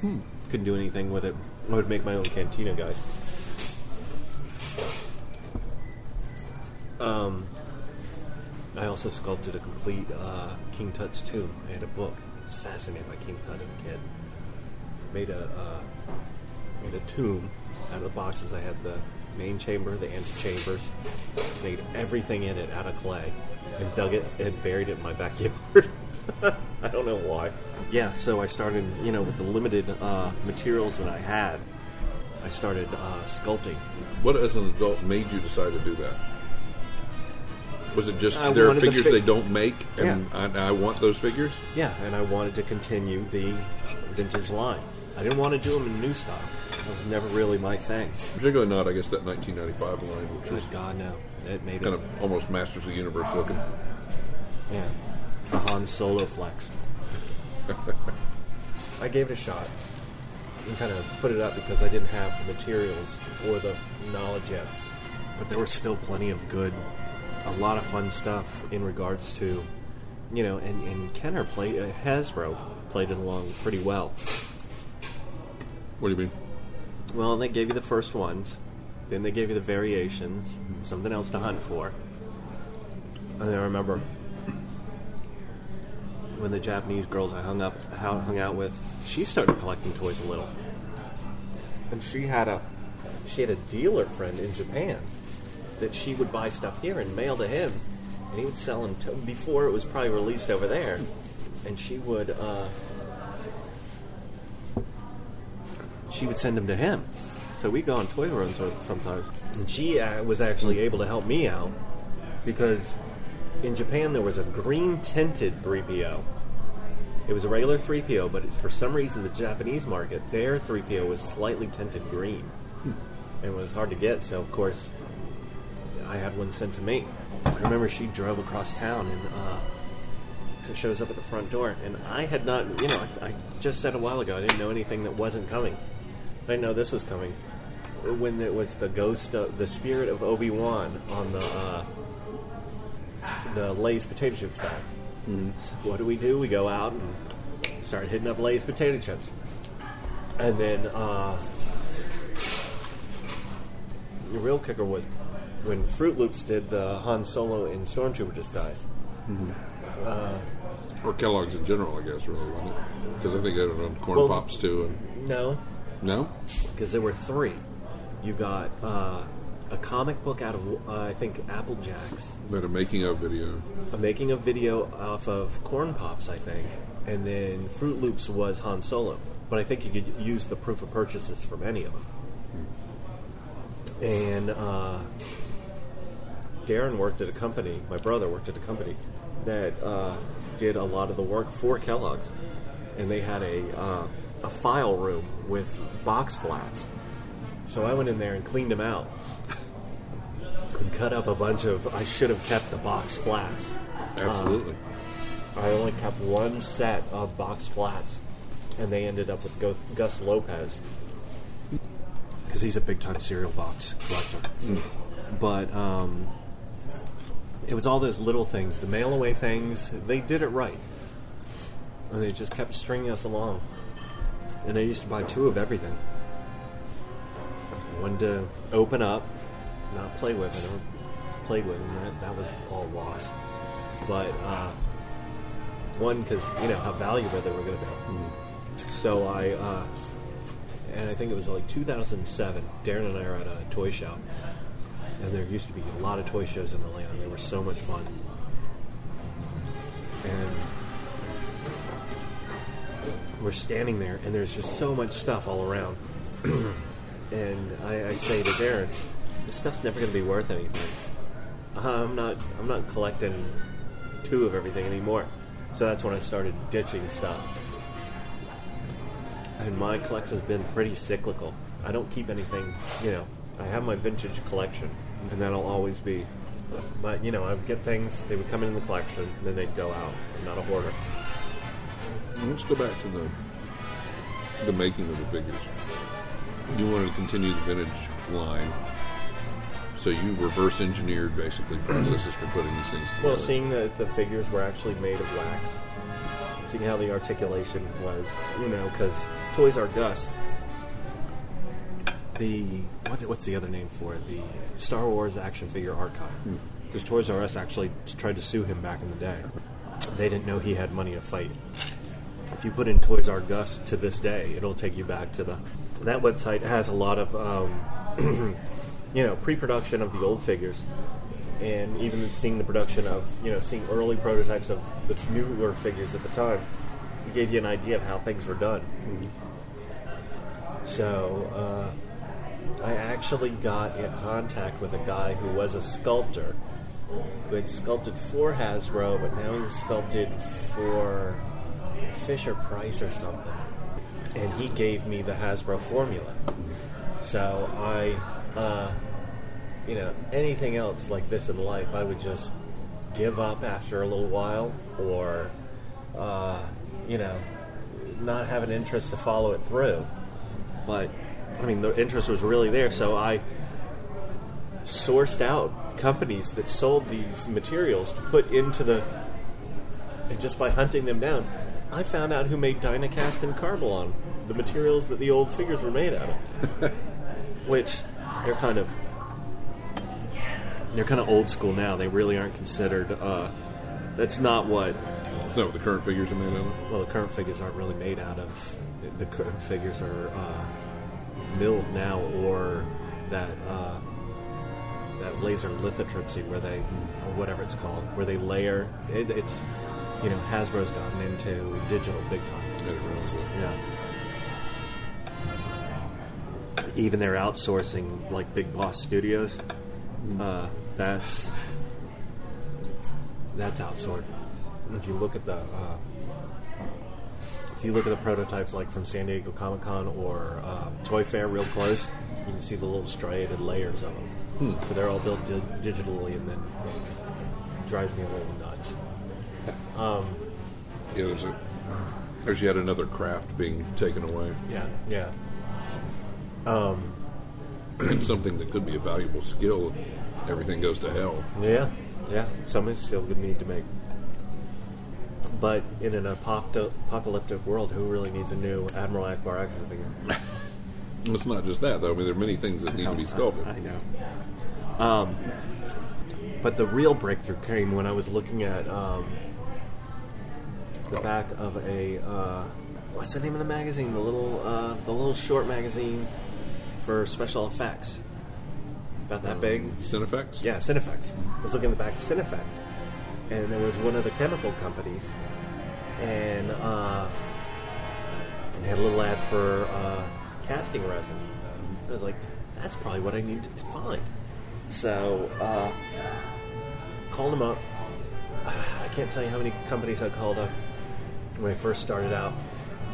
Couldn't do anything with it. I would make my own cantina guys. Um, I also sculpted a complete uh, King Tut's tomb. I had a book. I was fascinated by King Tut as a kid. Made a uh, made a tomb out of the boxes. I had the main chamber, the antechambers. Made everything in it out of clay and dug it and buried it in my backyard. I don't know why. Yeah, so I started, you know, with the limited uh, materials that I had. I started uh, sculpting. What, as an adult, made you decide to do that? Was it just I there are wanted the figures fi- they don't make, and Yeah. I, I want those figures? Yeah, and I wanted to continue the vintage line. I didn't want to do them in new style. That was never really my thing. Particularly not, I guess, that 1995 line, which was Good God, no. It made kind it, of almost Masters of the Universe looking. yeah, the Han Solo flex. I gave it a shot and kind of put it up because I didn't have the materials or the knowledge yet. But there were still plenty of good, a lot of fun stuff in regards to, you know, and, and Kenner played, uh, Hasbro played it along pretty well. What do you mean? Well, they gave you the first ones, then they gave you the variations, something else to hunt for. And I remember when the Japanese girls I hung up hung out with, she started collecting toys a little, and she had a she had a dealer friend in Japan that she would buy stuff here and mail to him, and he would sell them to, before it was probably released over there, and she would. Uh, she would send them to him. So we'd go on toy runs sometimes. And she uh, was actually able to help me out because in Japan there was a green tinted 3PO. It was a regular 3PO, but for some reason the Japanese market, their 3PO was slightly tinted green. And it was hard to get, so of course I had one sent to me. I remember she drove across town and uh, shows up at the front door, and I had not, you know, I, I just said a while ago I didn't know anything that wasn't coming. I didn't know this was coming. When it was the ghost, of, the spirit of Obi Wan on the uh, the Lay's potato chips bags. So what do we do? We go out and start hitting up Lay's potato chips, and then uh, the real kicker was when Froot Loops did the Han Solo in Stormtrooper disguise. Or Kellogg's in general, I guess, really, wasn't it? Because I think they had it on Corn Well- Pops too. And No, no, because there were three. You got uh, a comic book out of uh, I think Apple Jacks, but a making of video. a making a video off of Corn Pops, I think, and then Froot Loops was Han Solo. But I think you could use the proof of purchases from any of them. And uh, Darren worked at a company. My brother worked at a company that uh, did a lot of the work for Kellogg's, and they had a uh, a file room with box flats. So I went in there and cleaned them out and cut up a bunch of. I should have kept the box flats. Absolutely. I only kept one set of box flats, and they ended up with Gus Lopez because he's a big time cereal box collector. But um, it was all those little things, the mail away things. They did it right, and they just kept stringing us along. And I used to buy two of everything. One to open up, not play with, I never played with, and that, that was all lost. But uh, one because you know how valuable they were going to be. So I uh, and I think it was like 2007. Darren and I are at a toy show, and there used to be a lot of toy shows in Atlanta. They were so much fun, and we're standing there, and there's just so much stuff all around. and I, I say to Darren, "This stuff's never going to be worth anything. Uh-huh, I'm not. I'm not collecting two of everything anymore." So that's when I started ditching stuff. And my collection's been pretty cyclical. I don't keep anything. You know, I have my vintage collection, and that'll always be. But you know, I would get things. They would come in the collection, and then they'd go out. I'm not a hoarder. Let's go back to the the making of the figures. You wanted to continue the vintage line, so you reverse engineered basically processes for putting these things together. Well, seeing that the figures were actually made of wax, seeing how the articulation was, you know, because Toys R Us, the what, what's the other name for it? The Star Wars action figure archive. Because Toys R Us actually tried to sue him back in the day. They didn't know he had money to fight. If you put in Toys R Us to this day, it'll take you back to the. That website has a lot of, um, you know, pre-production of the old figures, and even seeing the production of, you know, seeing early prototypes of the newer figures at the time, it gave you an idea of how things were done. So uh, I actually got in contact with a guy who was a sculptor who had sculpted for Hasbro, but now he's sculpted for Fisher Price or something. And he gave me the Hasbro formula. So I, uh, you know, anything else like this in life, I would just give up after a little while, or, uh, you know, not have an interest to follow it through. But I mean, the interest was really there, so I sourced out companies that sold these materials to put into the. And just by hunting them down, I found out who made Dynacast and Carbalon, the materials that the old figures were made out of. Which they're kind of they're kind of old school now. They really aren't considered. Uh, that's not what. Is that what the current figures are made out of? Well, the current figures aren't really made out of. The current figures are uh, milled now, or that uh, that laser lithotripsy, where they or whatever it's called, where they layer. It, it's you know Hasbro's gotten into digital big time. I didn't realize that. Yeah. Even they're outsourcing like Big Boss Studios. Uh, that's that's outsourced. If you look at the uh, if you look at the prototypes like from San Diego Comic Con or uh, Toy Fair real close, you can see the little striated layers of them. Hmm. So they're all built di- digitally, and then drives me a little nuts. Um, yeah, there's a there's yet another craft being taken away, Yeah, yeah. Um, and something that could be a valuable skill if everything goes to hell. Yeah, yeah. Some still going to need to make. But in an apocalyptic world, who really needs a new Admiral Ackbar action figure? It's not just that, though. I mean, there are many things that need to be sculpted. I know. Um, but the real breakthrough came when I was looking at um, the back of a uh, what's the name of the magazine? The little uh, the little short magazine for special effects. About that big. Cinefex? Yeah, Cinefex. I was looking at the back of Cinefex, and there was one of the chemical companies, and uh, it had a little ad for uh, casting resin. I was like, that's probably what I need to find. So, uh, called them up. I can't tell you how many companies I called up when I first started out.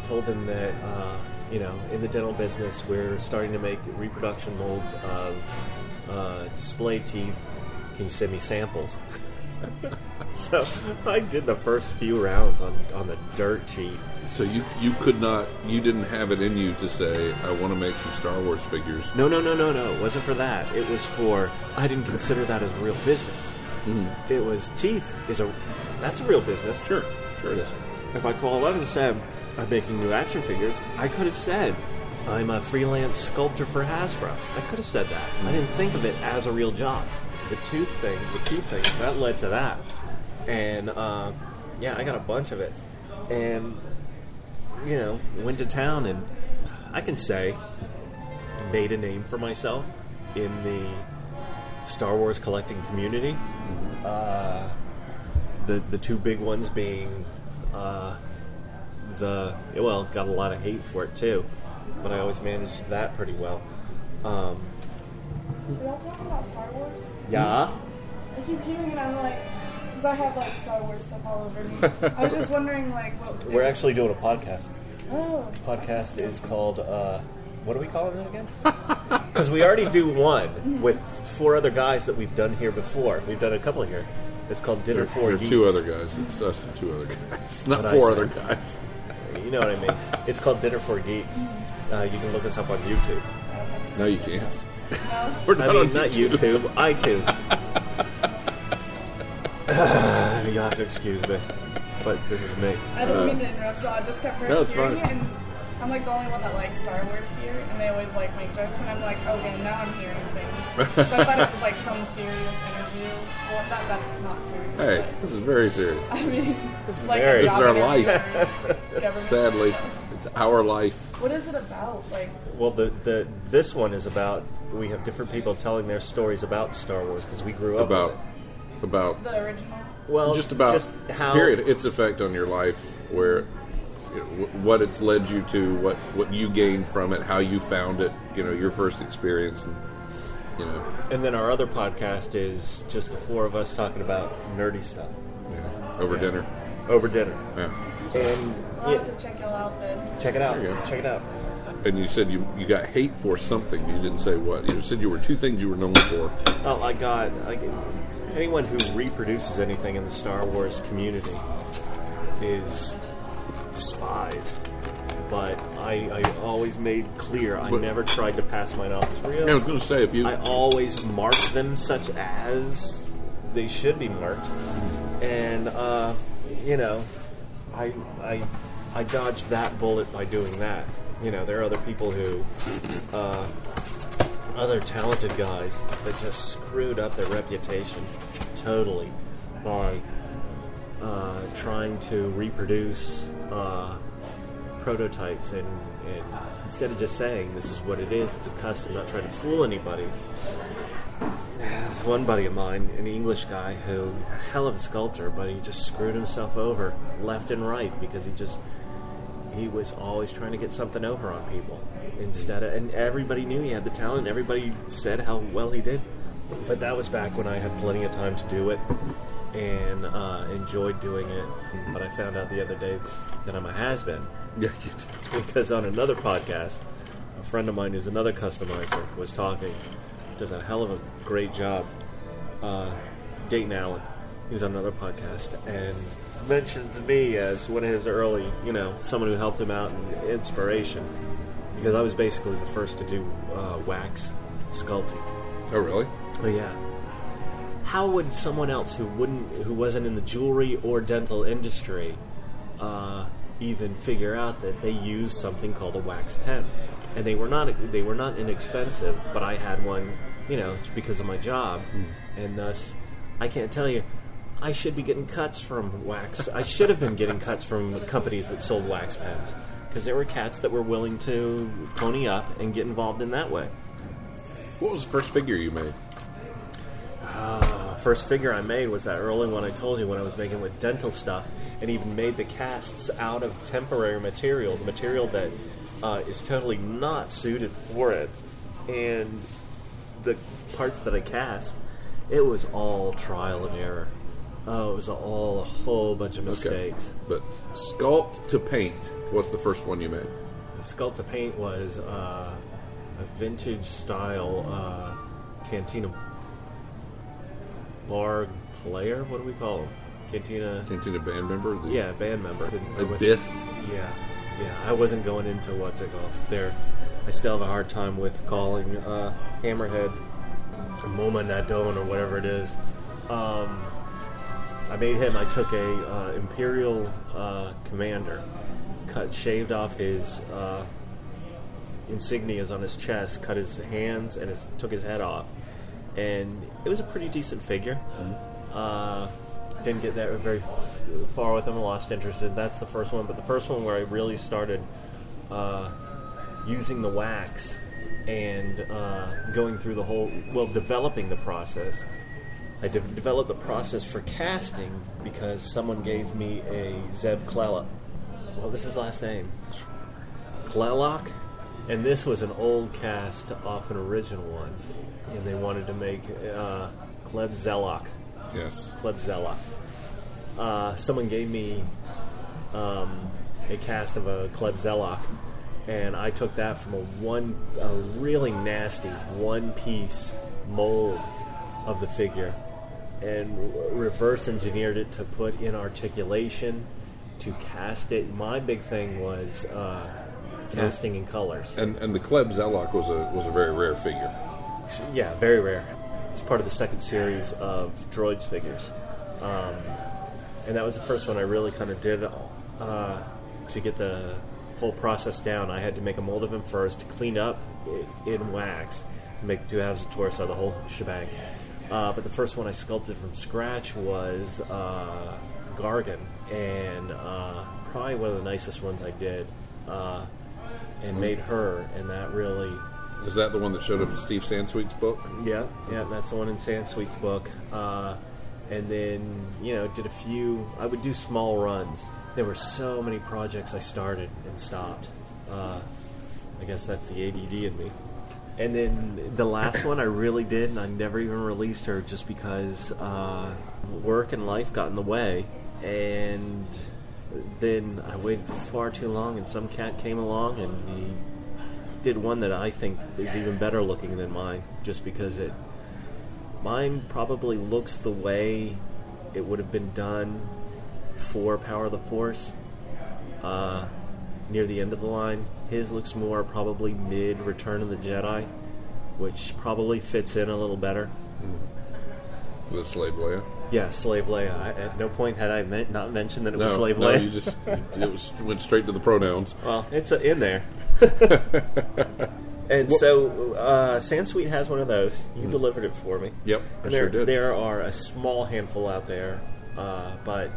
Told them that, uh, you know, in the dental business, we're starting to make reproduction molds of uh, display teeth. Can you send me samples? so I did the first few rounds on, on the dirt sheet. So you you could not, you didn't have it in you to say, I want to make some Star Wars figures. No, no, no, no, no. It wasn't for that. It was for I didn't consider that as real business. Mm-hmm. It was teeth is a that's a real business. Sure, sure it is. If I called up and said I'm making new action figures, I could have said I'm a freelance sculptor for Hasbro. I could have said that. I didn't think of it as a real job. The tooth thing, the tooth thing, that led to that. And uh, yeah, I got a bunch of it. And you know, went to town and I can say made a name for myself in the Star Wars collecting community. Uh, the the two big ones being uh, the well, got a lot of hate for it too, but I always managed that pretty well. Um, Are y'all talking about Star Wars? yeah, I keep hearing it. I'm like, because I have like Star Wars stuff all over me. I was just wondering, like, what we're actually doing a podcast. Oh, Podcast is called uh, what do we call it again? Because we already do one with four other guys that we've done here before. We've done a couple here. It's called Dinner There, for there Geeks. two other guys. It's us and two other guys, It's not What'd four other guys. You know what I mean? It's called Dinner for Geeks. Uh, you can look us up on YouTube. No, you can't. no. We're I not mean, on not YouTube, iTunes. you have to excuse me, but this is me. I didn't mean to interrupt, so I just kept No, it's hearing fine. it, and I'm like the only one that likes Star Wars here, and they always like make jokes, and I'm like, okay, now I'm hearing things. so I thought it was like some serious interview. Well, not that it's not serious. Hey, this is very serious. but, I mean, This is like very- a This is our job life. interview or government Sadly, stuff. it's our life. What is it about? Like, Well, the, the this one is about we have different people telling their stories about Star Wars because we grew up About with it. About the original? Well, just about just how period its effect on your life, where you know, what it's led you to, what what you gained from it, how you found it, you know, your first experience, and you know, And then our other podcast is just the four of us talking about nerdy stuff yeah, over Yeah. dinner. over dinner. Yeah. And I'll yeah, have to check y'all out then. check it out. There you go. Check it out. And you said you you got hate for something. You didn't say what. You said you were two things you were known for. Oh my God! Like, anyone who reproduces anything in the Star Wars community is despised. But I, I always made clear I But- never tried to pass mine off as real. I was going to say if you I always mark them such as they should be marked, and uh, you know, I I I dodged that bullet by doing that. You know, there are other people who, uh, other talented guys that just screwed up their reputation totally by uh, trying to reproduce uh, prototypes and, and instead of just saying this is what it is, it's a custom, not trying to fool anybody. There's one buddy of mine, an English guy who, a hell of a sculptor, but he just screwed himself over left and right because he just he was always trying to get something over on people instead of and everybody knew he had the talent everybody said how well he did. But that was back when i had plenty of time to do it and uh, enjoyed doing it. But i found out the other day that i'm a has-been yeah, you, because on another podcast a friend of mine who's another customizer was talking does a hell of a great job. Uh, dayton allen he was on another podcast and mentioned me as one of his early you know someone who helped him out in inspiration because i was basically the first to do uh, wax sculpting oh really? Oh yeah. How would someone else who wouldn't, who wasn't in the jewelry or dental industry, uh, even figure out that they used something called a wax pen? And they were not they were not inexpensive, but I had one, you know, because of my job, and thus I can't tell you. I should be getting cuts from wax. I should have been getting cuts from companies that sold wax pens because there were cats that were willing to pony up and get involved in that way. What was the first figure you made? Uh, first figure I made was that early one I told you when I was making with dental stuff, and even made the casts out of temporary material, the material that uh, is totally not suited for it, and the parts that I cast, it was all trial and error. Oh, it was all a whole bunch of mistakes. But sculpt to paint. What's the first one you made? The sculpt to paint was uh, a vintage style uh, cantina bar player. What do we call them? Cantina. Cantina band member. Yeah, band member. A was- Bith? Yeah, yeah. I wasn't going into what's it called there. I still have a hard time with calling uh, Hammerhead Momaw Nadon or whatever it is. Um, I made him. I took a uh, Imperial uh, commander, cut, shaved off his uh, insignias on his chest, cut his hands, and his, took his head off, and it was a pretty decent figure. Uh, didn't get that very far with him. Lost interest. in That's the first one, but the first one where I really started uh, using the wax and uh, going through the whole, well, developing the process. I de- developed the process for casting because someone gave me a Zeb Clela. What was his last name? Clelock? And this was an old cast off an original one. And they wanted to make uh, Kleb Zellock. Yes. Kleb Zellock. Uh, someone gave me um, a cast of a Kleb Zellock, and I took that from a one, a really nasty one piece mold of the figure, and reverse engineered it to put in articulation, to cast it. My big thing was uh, casting in colors. And and the Kleb Zellock was a was a very rare figure. Yeah, very rare. It's part of the second series of droids figures, um, and that was the first one I really kind of did uh, to get the whole process down. I had to make a mold of him first, clean up in wax, make the two halves of torso, the whole shebang. Uh, but the first one I sculpted from scratch was uh, Gargan, and uh, probably one of the nicest ones I did, uh, and made her, and that really Is that the one that showed up in Steve Sansweet's book? yeah, yeah, that's the one in Sansweet's book. Uh, and then, you know, did a few. I would do small runs. There were so many projects I started and stopped. Uh, I guess that's the ADD in me. And then the last one I really did, and I never even released her just because uh, work and life got in the way. And then I waited far too long, and some cat came along and he did one that I think is even better looking than mine, just because it. Mine probably looks the way it would have been done for Power of the Force, uh, near the end of the line. His looks more probably mid Return of the Jedi, which probably fits in a little better. Was it Slave Leia? Yeah, Slave Leia. I, at no point had I meant, not mentioned that it No, was Slave no, Leia. you just it was went straight to the pronouns. Well, it's uh, in there. and so, uh, Sansweet has one of those. You delivered it for me. Yep, I there, sure did. There are a small handful out there, uh, but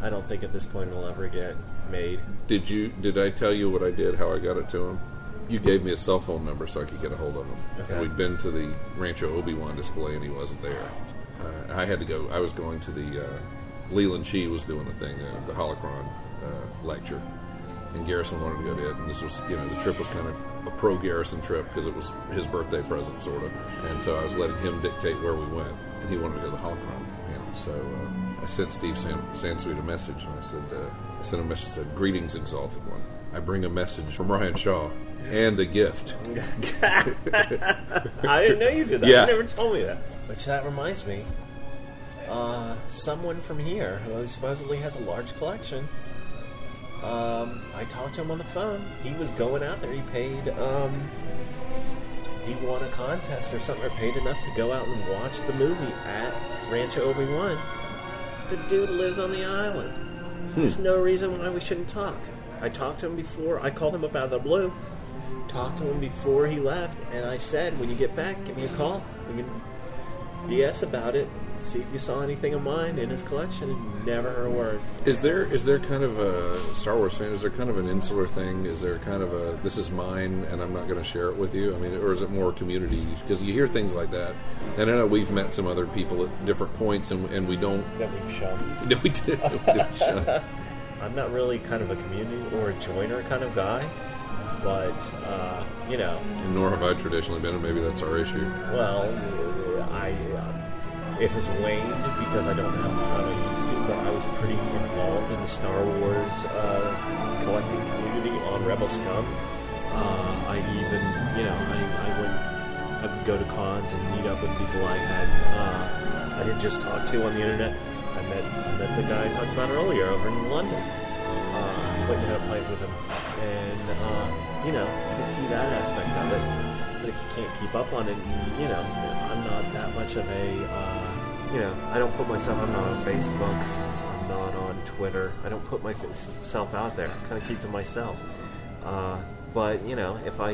I don't think at this point it'll ever get made. Did you? Did I tell you what I did? How I got it to him? You gave me a cell phone number so I could get a hold of him. Okay. And we'd been to the Rancho Obi Wan display, and he wasn't there. Uh, I had to go. I was going to the uh, Leland Chee was doing a thing, uh, the Holocron uh, lecture, and Garrison wanted to go to it. And this was, you know, the trip was kind of a pro Garrison trip because it was his birthday present, sort of. And so I was letting him dictate where we went, and he wanted to go to the Holocron. You know, so uh, I sent Steve San- Sansweet a message, and I said, uh, I sent a message that said, "Greetings, exalted one. I bring a message from Ryan Shaw." And a gift. I didn't know you did that. Yeah. You never told me that. Which that reminds me, uh, someone from here who supposedly has a large collection. Um, I talked to him on the phone. He was going out there. He paid. Um, he won a contest or something, or paid enough to go out and watch the movie at Rancho Obi Wan. The dude lives on the island. There's hmm. no reason why we shouldn't talk. I talked to him before. I called him up out of the blue. Talked to him before he left, and I said, when you get back, give me a call. We can BS about it. See if you saw anything of mine in his collection. And never heard a word. Is there is there kind of a Star Wars fan? Is there kind of an insular thing? Is there kind of a this is mine and I'm not going to share it with you? I mean, or is it more community? Because you hear things like that, and I know we've met some other people at different points, and, and we don't. That we've shown. No, we did. I'm not really kind of a community or a joiner kind of guy, but uh, you know, And nor have I traditionally been, and maybe that's our issue. well, I uh, it has waned because I don't have the time I used to. But I was pretty involved in the Star Wars uh, collecting community on Rebel Scum. Uh, I even, you know, I, I went, I would go to cons and meet up with people I had, uh, I had just talked to on the internet. I met, I met the guy I talked about earlier over in London. Uh, went and had a pint with him, and uh, you know, I can see that aspect of it. But if you can't keep up on it, you know, I'm not that much of a, uh, you know, I don't put myself. I'm not on Facebook. I'm not on Twitter. I don't put myself out there. I kind of keep to myself. Uh, but you know, if I,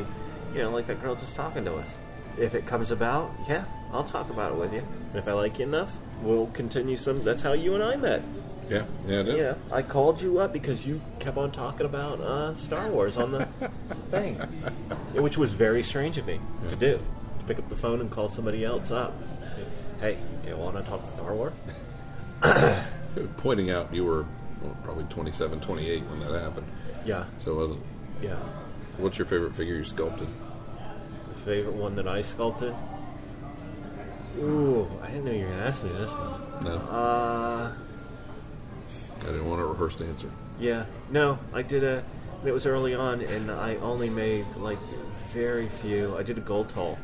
you know, like that girl just talking to us, if it comes about, yeah, I'll talk about it with you. And if I like you enough, we'll continue some. That's how you and I met. Yeah, yeah. Yeah, I called you up because you kept on talking about uh, Star Wars on the thing, which was very strange of me to do. To pick up the phone and call somebody else up. Hey, you want to talk Star Wars? Pointing out you were well, probably 27, 28 when that happened. Yeah, So it wasn't. yeah. What's your favorite figure you sculpted? The favorite one that I sculpted? Ooh, I didn't know you were going to ask me this one. No, Uh, I didn't want a rehearsed answer. yeah. No, I did a. It was early on, and I only made like very few. I did a gold toll,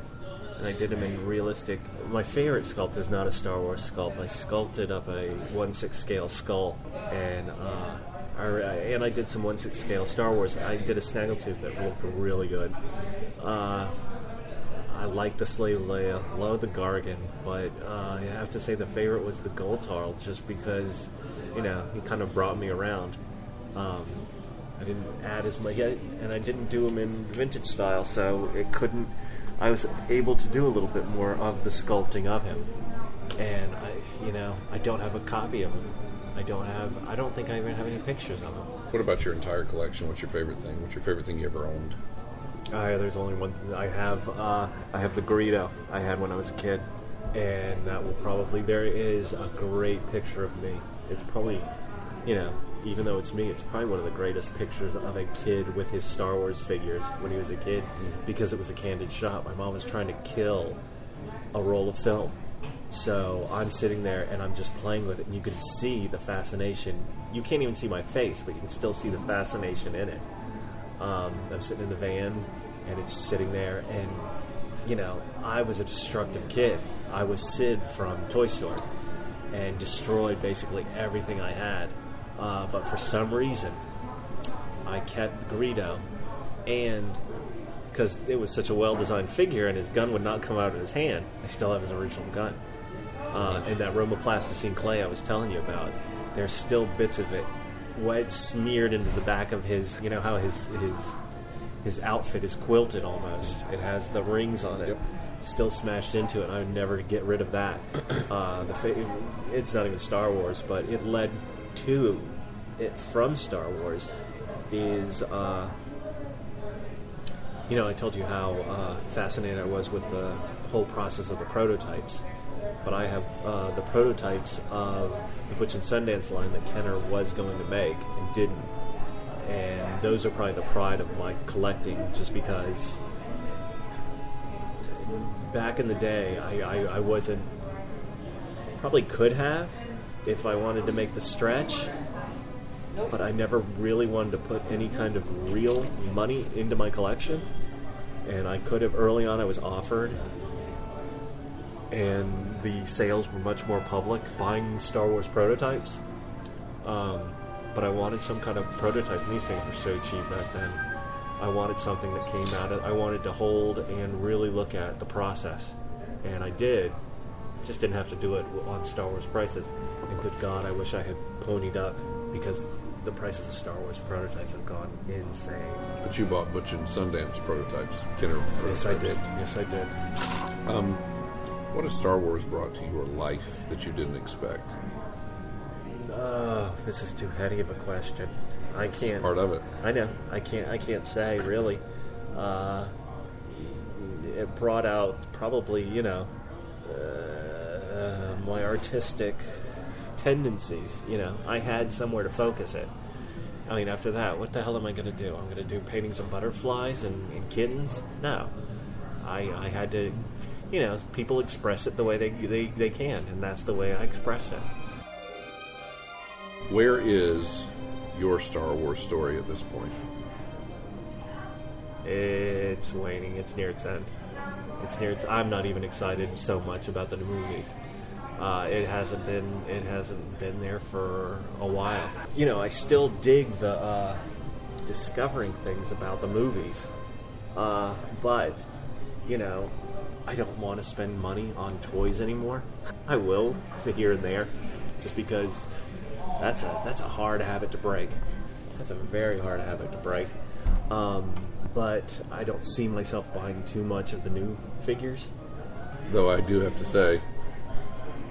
and I did them in realistic. My favorite sculpt is not a Star Wars sculpt. I sculpted up a one six scale skull, and uh, I, and I did some one six scale Star Wars. I did a snaggletooth that looked really good. Uh, I like the Slave Leia, love the Gargan, but uh, I have to say the favorite was the Goltarl, just because, you know, he kind of brought me around. Um, I didn't add as much, and I didn't do them in vintage style, so it couldn't. I was able to do a little bit more of the sculpting of him, and I, you know, I don't have a copy of him. I don't have. I don't think I even have any pictures of him. What about your entire collection? What's your favorite thing? What's your favorite thing you ever owned? Uh, there's only one thing I have. Uh, I have the Greedo I had when I was a kid, and that will probably. There is a great picture of me. It's probably, you know, even though it's me, it's probably one of the greatest pictures of a kid with his Star Wars figures when he was a kid, because it was a candid shot. My mom was trying to kill a roll of film. So I'm sitting there and I'm just playing with it, and you can see the fascination. You can't even see my face, but you can still see the fascination in it. Um, I'm sitting in the van, and it's sitting there, and you know, I was a destructive kid. I was Sid from Toy Story, and destroyed basically everything I had. Uh, but for some reason, I kept Greedo, and because it was such a well-designed figure, and his gun would not come out of his hand, I still have his original gun. Uh, and that Roma Plastilina clay I was telling you about, there's still bits of it wedged smeared into the back of his. You know how his his his outfit is quilted almost. It has the rings on it. Yep. Still smashed into it. I would never get rid of that. Uh, the fa- it's not even Star Wars, but it led to it from Star Wars. Is uh, you know I told you how uh, fascinated I was with the whole process of the prototypes but I have uh, the prototypes of the Butch and Sundance line that Kenner was going to make and didn't. And those are probably the pride of my collecting, just because back in the day, I, I, I wasn't, probably could have if I wanted to make the stretch, but I never really wanted to put any kind of real money into my collection. And I could have early on, I was offered and the sales were much more public buying Star Wars prototypes. Um, but I wanted some kind of prototype. These things were so cheap back then. I wanted something that came out of. I wanted to hold and really look at the process, and I did. Just didn't have to do it on Star Wars prices. And good God, I wish I had ponied up because the prices of Star Wars prototypes have gone insane. But you bought Butch and Sundance prototypes, Kenner prototypes. Yes, I did. Yes, I did. What has Star Wars brought to your life that you didn't expect? Oh, this is too heady of a question. I It's can't. part of it. I know. I can't. I can't say really. Uh, it brought out probably you know uh, Uh, my artistic tendencies. You know, I had somewhere to focus it. I mean, after that, what the hell am I going to do? I'm going to do paintings of butterflies and, and kittens? No, I, I had to. You know, people express it the way they, they they can, and that's the way I express it. Where is your Star Wars story at this point? It's waning. It's near its end. I'm not even excited so much about the new movies. Uh, it hasn't been. It hasn't been there for a while. You know, I still dig the uh, discovering things about the movies, uh, but you know, I don't want to spend money on toys anymore. I will, here and there, just because that's a that's a hard habit to break. That's a very hard habit to break. Um, but I don't see myself buying too much of the new figures. Though I do have to say,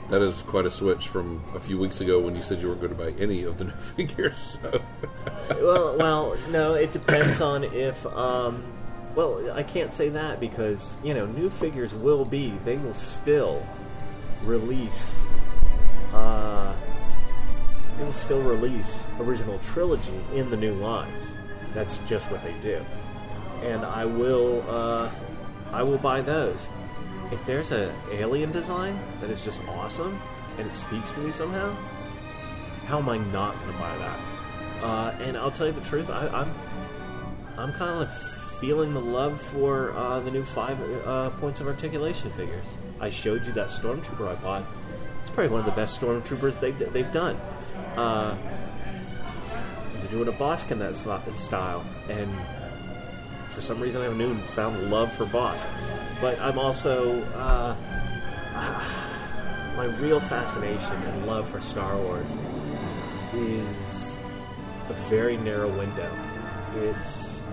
That is quite a switch from a few weeks ago when you said you weren't going to buy any of the new figures. So. well, well, no, it depends on if. Um, well, I can't say that because you know new figures will be. They will still release. Uh, they will still release original trilogy in the new lines. That's just what they do, and I will. Uh, I will buy those. If there's a alien design that is just awesome and it speaks to me somehow, how am I not going to buy that? Uh, and I'll tell you the truth, I, I'm I'm kind of like feeling the love for uh, the new five uh, points of articulation figures. I showed you that stormtrooper I bought. It's probably one of the best stormtroopers they've they've done. Uh, they're doing a Bossk in that style, and for some reason I have a new found love for Bossk. But I'm also uh, my real fascination and love for Star Wars is a very narrow window. It's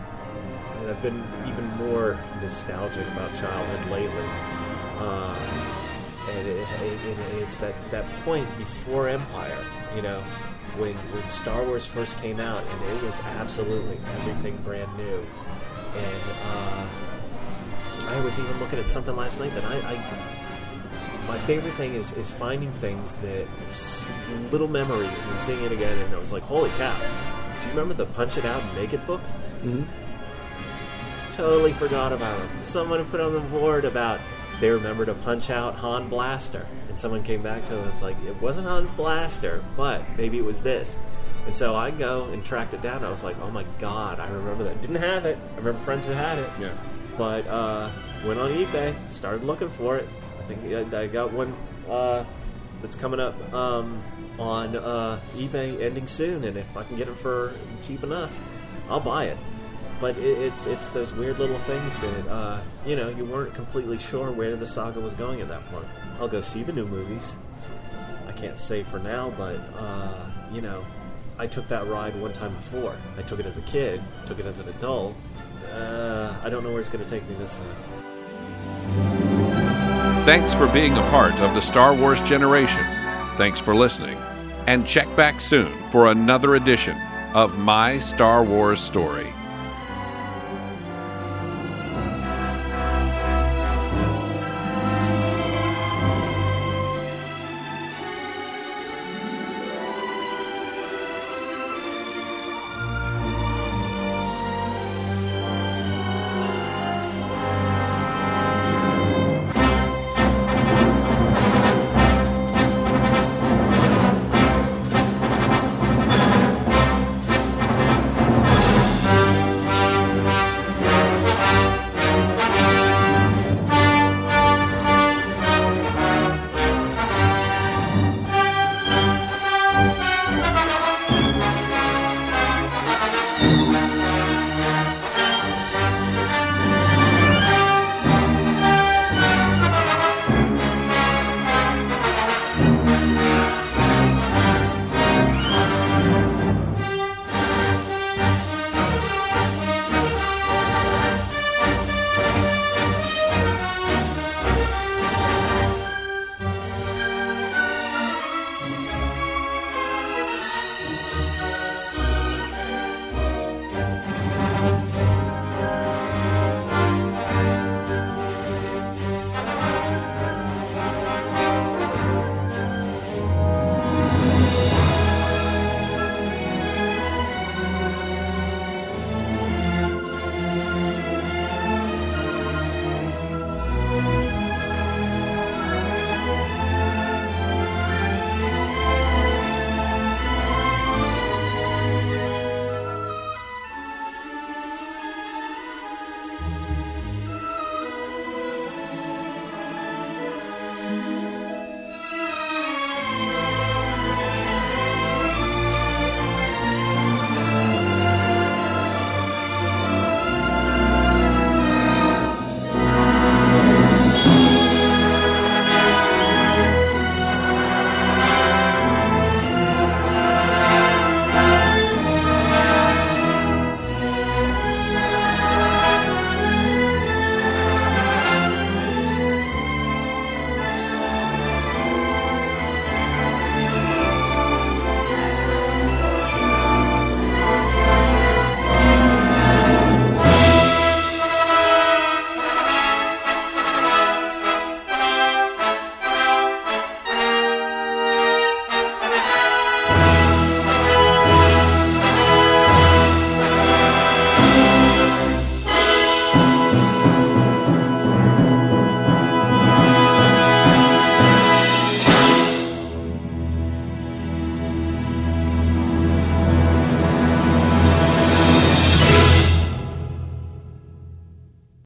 and I've been even more nostalgic about childhood lately. Uh, and it, it, it, it's that, that point before Empire, you know, when when Star Wars first came out, and it was absolutely everything brand new. And uh, I was even looking at something last night that I, I my favorite thing is is finding things that little memories and then seeing it again, and I was like, holy cow! Do you remember the Punch It Out and Make It books? Mm-hmm. Totally forgot about them. Someone put on the board about they remembered to punch out Han Blaster, and someone came back to us like it wasn't Han's Blaster, but maybe it was this. And so I go and tracked it down. I was like, oh my god, I remember that. Didn't have it. I remember friends who had it. Yeah. But uh, went on eBay, started looking for it. I think I, got one uh, that's coming up um, on uh, eBay ending soon, and if I can get it for cheap enough, I'll buy it. But it, it's it's those weird little things that uh, you know you weren't completely sure where the saga was going at that point. I'll go see the new movies. I can't say for now, but uh, you know, I took that ride one time before. I took it as a kid, took it as an adult. Uh, I don't know where it's going to take me this time. Thanks for being a part of the Star Wars generation. Thanks for listening. And check back soon for another edition of My Star Wars Story.